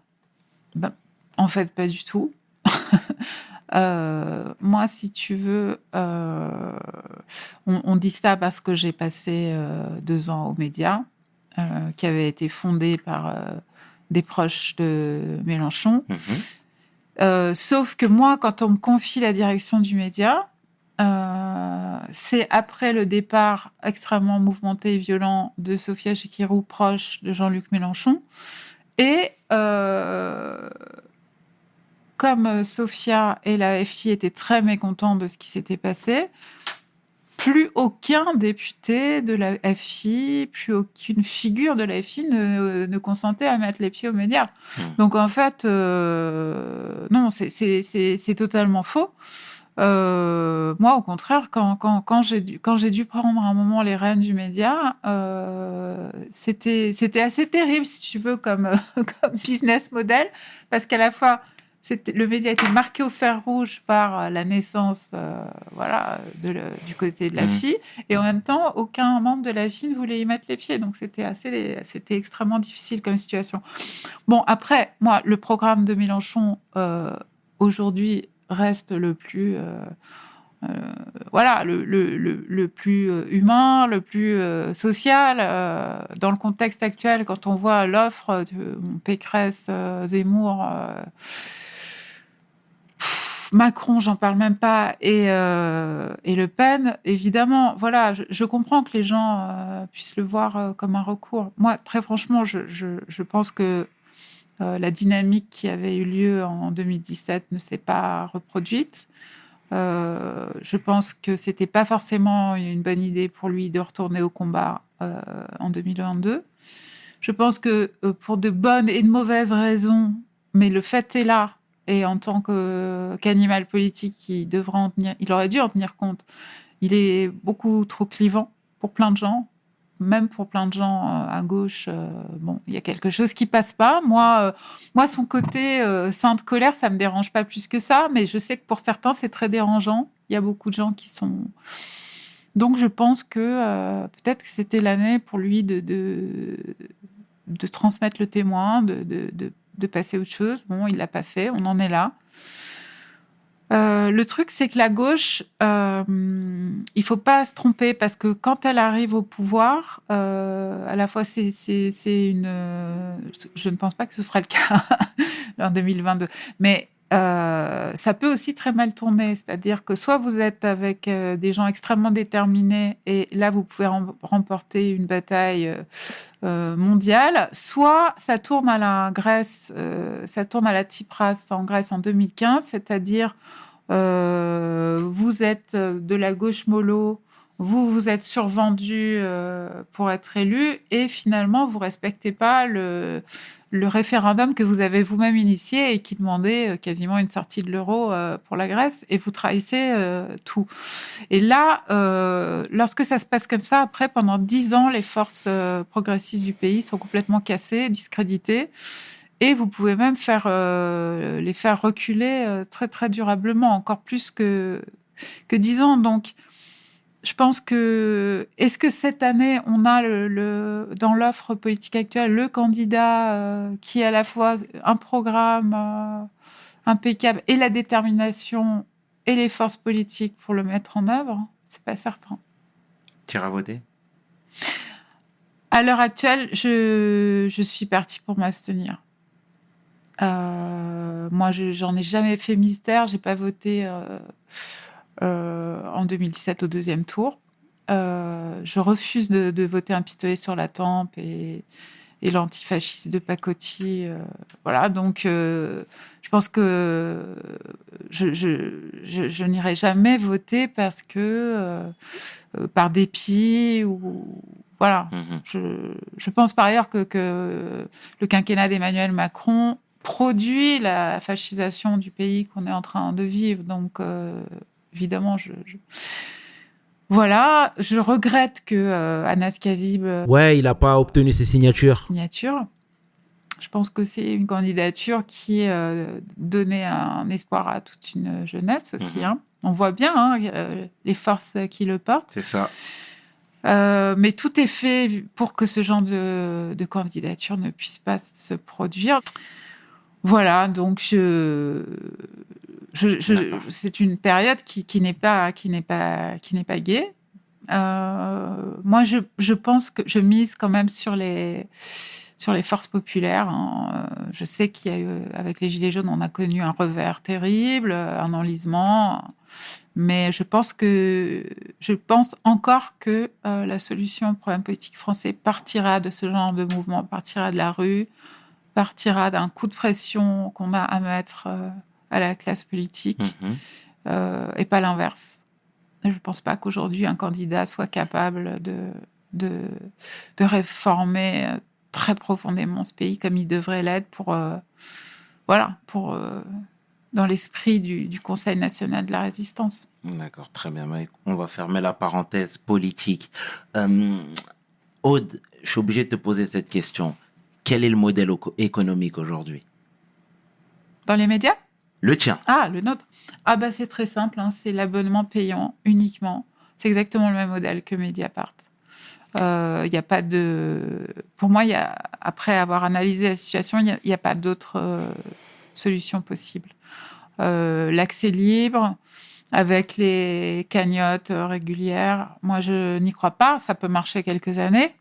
Ben, en fait, pas du tout. (laughs) Euh, moi, si tu veux, euh, on, on dit ça parce que j'ai passé euh, deux ans aux médias, qui avaient été fondés par des proches de Mélenchon. Mhm. Sauf que moi, quand on me confie la direction du média, c'est après le départ extrêmement mouvementé et violent de Sophia Chikirou, proche de Jean-Luc Mélenchon. Et euh, comme Sophia et la FI étaient très mécontents de ce qui s'était passé, plus aucun député de la FI, plus aucune figure de la FI ne, ne consentait à mettre les pieds aux médias. Hmm. Donc en fait, euh, non, c'est totalement faux. Euh, moi, au contraire, quand, quand, quand j'ai dû, dû prendre un moment les rênes du média, euh, c'était assez terrible, si tu veux, comme, (laughs) comme business model, parce qu'à la fois, le média était marqué au fer rouge par la naissance euh, voilà, de le- du côté de la Mhm. fille, et en même temps, aucun membre de la fille ne voulait y mettre les pieds. Donc c'était assez, c'était extrêmement difficile comme situation. Bon, après, moi, le programme de Mélenchon aujourd'hui reste le plus, euh, euh, voilà, le, le- le- plus euh, humain, le plus social. dans le contexte actuel, quand on voit l'offre de Pécresse, Zemmour. Macron, j'en parle même pas, et, et Le Pen, évidemment, voilà, je, comprends que les gens puissent le voir comme un recours. Moi, très franchement, je- je pense que euh, la dynamique qui avait eu lieu en 2017 ne s'est pas reproduite. Euh, je pense que c'était pas forcément une bonne idée pour lui de retourner au combat euh, en 2022. Je pense que pour de bonnes et de mauvaises raisons, mais le fait est là, et en tant qu'animal politique, il, en tenir, il aurait dû en tenir compte. Il est beaucoup trop clivant pour plein de gens, même pour plein de gens euh, à gauche. euh, bon, il y a quelque chose qui passe pas. Moi, euh, moi son côté sainte colère, ça me dérange pas plus que ça, mais je sais que pour certains, c'est très dérangeant. Il y a beaucoup de gens qui sont. Donc, je pense que peut-être que c'était l'année pour lui de, de, de transmettre le témoin, de, de, de, passer autre chose. Bon, il l'a pas fait, on en est là. Euh, le truc, c'est que la gauche, euh, il faut pas se tromper parce que quand elle arrive au pouvoir, euh, à la fois c'est une, je ne pense pas que ce sera le cas (laughs) en 2022, mais euh, ça peut aussi très mal tourner. C'est-à-dire que soit vous êtes avec euh, des gens extrêmement déterminés et là vous pouvez rem- remporter une bataille euh, mondiale, soit ça tourne à la Grèce, ça tourne à la Tsipras en Grèce en 2015, c'est-à-dire vous êtes de la gauche mollo vous vous êtes survendu euh, pour être élu et finalement vous respectez pas le, le référendum que vous avez vous-même initié et qui demandait euh, quasiment une sortie de l'euro euh, pour la Grèce et vous trahissez euh, tout. Et là, euh, lorsque ça se passe comme ça, après pendant dix ans, les forces progressistes du pays sont complètement cassées, discréditées. Et vous pouvez même faire, les faire reculer très très durablement, encore plus que, que 10 ans. Donc, je pense que est-ce que cette année on a le, le- dans l'offre politique actuelle le candidat euh, qui a à la fois un programme euh, impeccable et la détermination et les forces politiques pour le mettre en œuvre C'est pas certain. Tu iras voter À l'heure actuelle, je, je suis partie pour m'abstenir. Euh, moi, je- j'en ai jamais fait mystère. J'ai pas voté en 2017 au deuxième tour. Euh, je refuse de, de voter un pistolet sur la tempe et, et l'antifasciste de Pacotti. euh, voilà, donc euh, je pense que je, je, je, je n'irai jamais voter parce que euh, euh, par dépit ou voilà. Mhm. Je, je pense par ailleurs que, que le quinquennat d'Emmanuel Macron produit la fascisation du pays qu'on est en train de vivre. Donc, euh, évidemment, je, je- Voilà, je regrette que euh, Anas Kazib euh, Ouais, il n'a pas obtenu ses signatures. signature. Je pense que c'est une candidature qui euh, donnait un espoir à toute une jeunesse aussi. Mhm. hein. On voit bien hein, les forces qui le portent. C'est ça. Euh, mais tout est fait pour que ce genre de, de candidature ne puisse pas se produire. Voilà, donc je. C'est une période qui, qui n'est pas qui n'est pas qui n'est pas gaie. Euh, moi, je, je pense que je mise quand même sur les sur les forces populaires. hein. Euh, Je sais qu'il y a eu avec les gilets jaunes, on a connu un revers terrible, un enlisement. Mais je pense que je pense encore que euh, la solution au problème politique français partira de ce genre de mouvement, partira de la rue, partira d'un coup de pression qu'on a à mettre euh, à la classe politique Mhm. euh, et pas l'inverse. Je ne pense pas qu'aujourd'hui un candidat soit capable de, de, de réformer très profondément ce pays comme il devrait l'être pour, euh, voilà, pour, euh, dans l'esprit du, du Conseil national de la résistance. D'accord, très bien. On va fermer la parenthèse politique. Aude, je suis obligé de te poser cette question. Quel est le modèle économique aujourd'hui? Dans les médias? Le tien. Ah, le nôtre. Ah bah c'est très simple, hein, c'est l'abonnement payant uniquement. C'est exactement le même modèle que Mediapart. Il n'y a pas de. Pour moi, après avoir analysé la situation, il n'y a, pas d'autre euh, solution possible. Euh, L'accès libre, avec les cagnottes euh, régulières, moi je n'y crois pas. Ça peut marcher quelques années,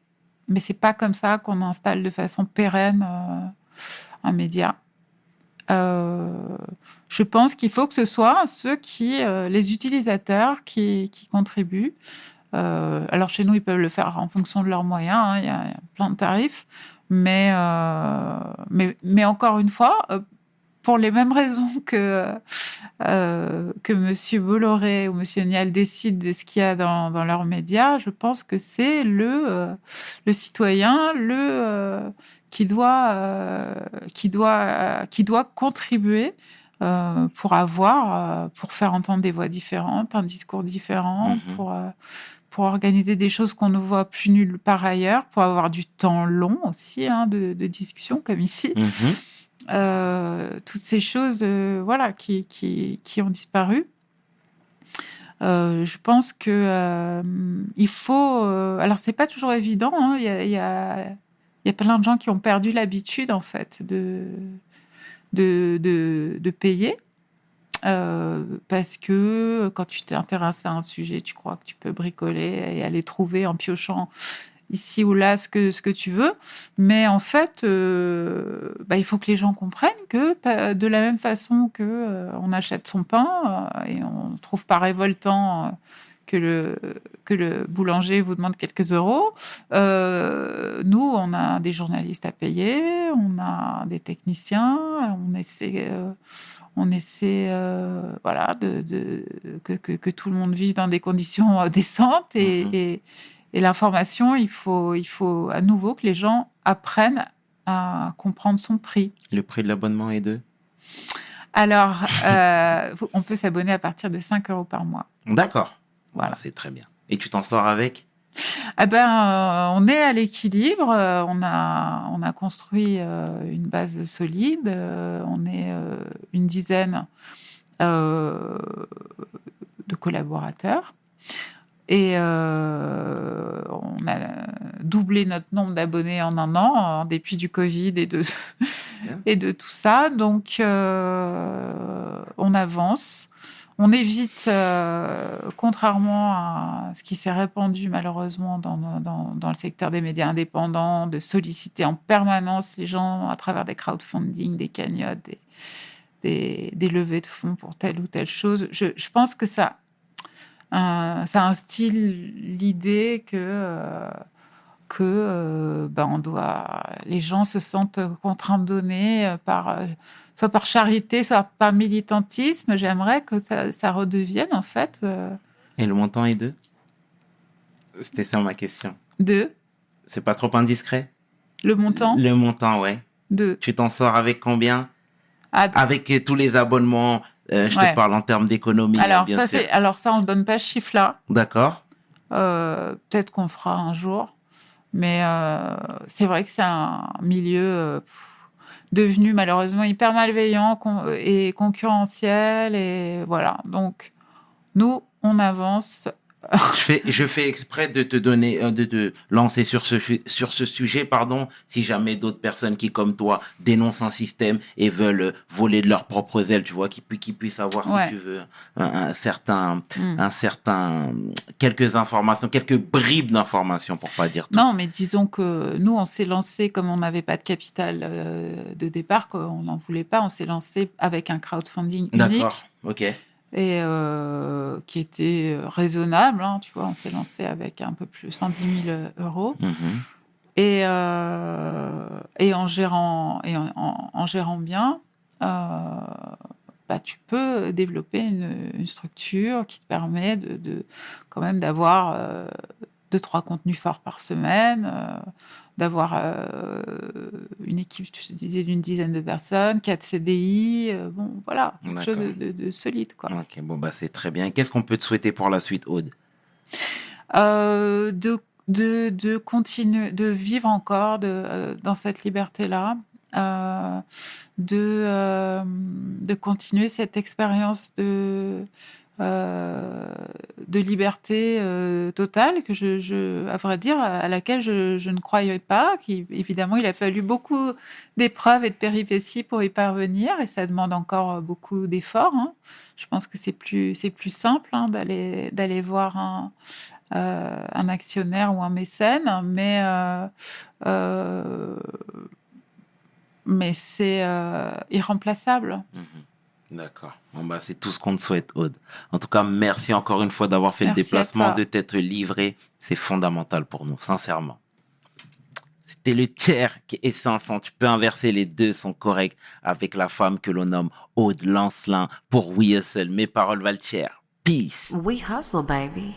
mais c'est pas comme ça qu'on installe de façon pérenne euh, un média. Euh, je pense qu'il faut que ce soit ceux qui, euh, les utilisateurs qui, contribuent. Euh, alors chez nous, ils peuvent le faire en fonction de leurs moyens. hein, Il y, a plein de tarifs, mais encore une fois, pour les mêmes raisons que euh, que Monsieur Bolloré ou Monsieur Niel décident de ce qu'il y a dans, dans leurs médias, je pense que c'est le euh, le citoyen, le euh, qui doit euh, qui doit qui doit contribuer euh, pour avoir euh, pour faire entendre des voix différentes, un discours différent, Mhm. pour euh, pour organiser des choses qu'on ne voit plus nulle part ailleurs, pour avoir du temps long aussi hein, de, de discussion comme ici. Mhm. Euh, toutes ces choses euh, voilà, qui, qui, ont disparu. Euh, je pense que il faut. euh, alors, c'est pas toujours évident. hein, Il y, a, il y, il y a plein de gens qui ont perdu l'habitude, en fait, de, de, de, payer. Parce que quand tu t'intéresses à un sujet, tu crois que tu peux bricoler et aller trouver en piochant ici ou là ce que, ce que tu veux. Mais en fait, euh, bah, il faut que les gens comprennent que pa- de la même façon que euh, on achète son pain euh, et on ne trouve pas révoltant que le, que le boulanger vous demande quelques euros. Euh, nous, on a des journalistes à payer, on a des techniciens, on essaie, euh, on essaie euh, voilà, de, de- que, que, que tout le monde vive dans des conditions décentes. Et, Mhm. et, et l'information, il faut, il faut à nouveau que les gens apprennent à comprendre son prix. Le prix de l'abonnement est de Alors, euh, on peut s'abonner à partir de 5 euros par mois. D'accord. Voilà. C'est très bien. Et tu t'en sors avec? Ah ben, euh, on est à l'équilibre. euh, on a, on a construit euh, une base solide. on est une dizaine de collaborateurs. Et euh, on a doublé notre nombre d'abonnés en un an, en dépit du Covid et de, et de tout ça. Donc, euh, on avance. On évite, euh, contrairement à ce qui s'est répandu malheureusement dans, dans, dans le secteur des médias indépendants, de solliciter en permanence les gens à travers des crowdfunding, des cagnottes, des, des, des levées de fonds pour telle ou telle chose. Je, je pense que ça, euh, ça instille l'idée que, euh, que euh, ben on doit, les gens se sentent contraints de donner par, soit par charité, soit par militantisme. J'aimerais que ça, ça redevienne en fait Et le montant est de? C'était ça ma question. de? C'est pas trop indiscret? Le montant? Le montant, ouais. de Tu t'en sors avec combien? Ah, Avec tous les abonnements, euh, je Ouais. te parle en termes d'économie. alors bien ça sûr. c'est alors ça on donne pas ce chiffre là. D'accord. Euh, Peut-être qu'on fera un jour, mais euh, c'est vrai que c'est un milieu devenu malheureusement hyper malveillant con- et concurrentiel et voilà. Donc nous on avance. (laughs) Je fais, je fais exprès de te donner, euh, de te lancer sur ce, su- sur ce sujet, pardon, si jamais d'autres personnes qui, comme toi, dénoncent un système et veulent euh, voler de leurs propres ailes, tu vois, qui, qui puissent avoir, Ouais. si tu veux, un, un certain, Hmm. un certain, quelques informations, quelques bribes d'informations, pour pas dire tout. Non, mais disons que nous, on s'est lancé comme on n'avait pas de capital euh, de départ, qu'on n'en voulait pas, on s'est lancé avec un crowdfunding unique D'accord. Ok. Et euh, qui était raisonnable. hein, tu vois, on s'est lancé avec un peu plus 110 000 euros Mhm. et euh, et en gérant et en, en- en gérant bien. euh, bah, tu peux développer une, une structure qui te permet de, de- quand même d'avoir euh, deux trois contenus forts par semaine, euh, d'avoir euh, une équipe, je te disais, d'une dizaine de personnes, quatre CDI, euh, bon voilà, quelque chose de, de- de solide quoi. Ok, bon, bah, c'est très bien. Qu'est-ce qu'on peut te souhaiter pour la suite, Aude? De, de, de continuer, de vivre encore de, dans cette liberté-là, de, de continuer cette expérience de, de liberté euh, totale, que je, à vrai dire, à laquelle je, ne croyais pas. Évidemment, il a fallu beaucoup d'épreuves et de péripéties pour y parvenir, et ça demande encore beaucoup d'efforts. hein. Je pense que c'est plus, c'est plus simple hein, d'aller, d'aller voir un, euh, un actionnaire ou un mécène, mais, euh, euh, mais c'est euh, irremplaçable. Mhm. D'accord. Bon, bah, c'est tout ce qu'on te souhaite, Aude. En tout cas, merci encore une fois d'avoir fait Merci le déplacement, de t'être livré. C'est fondamental pour nous, sincèrement. C'était le tiers qui est 500. Tu peux inverser, les deux sont corrects avec la femme que l'on nomme Aude Lancelin pour We Hustle. Mes paroles valent tiers. Peace. We hustle, baby.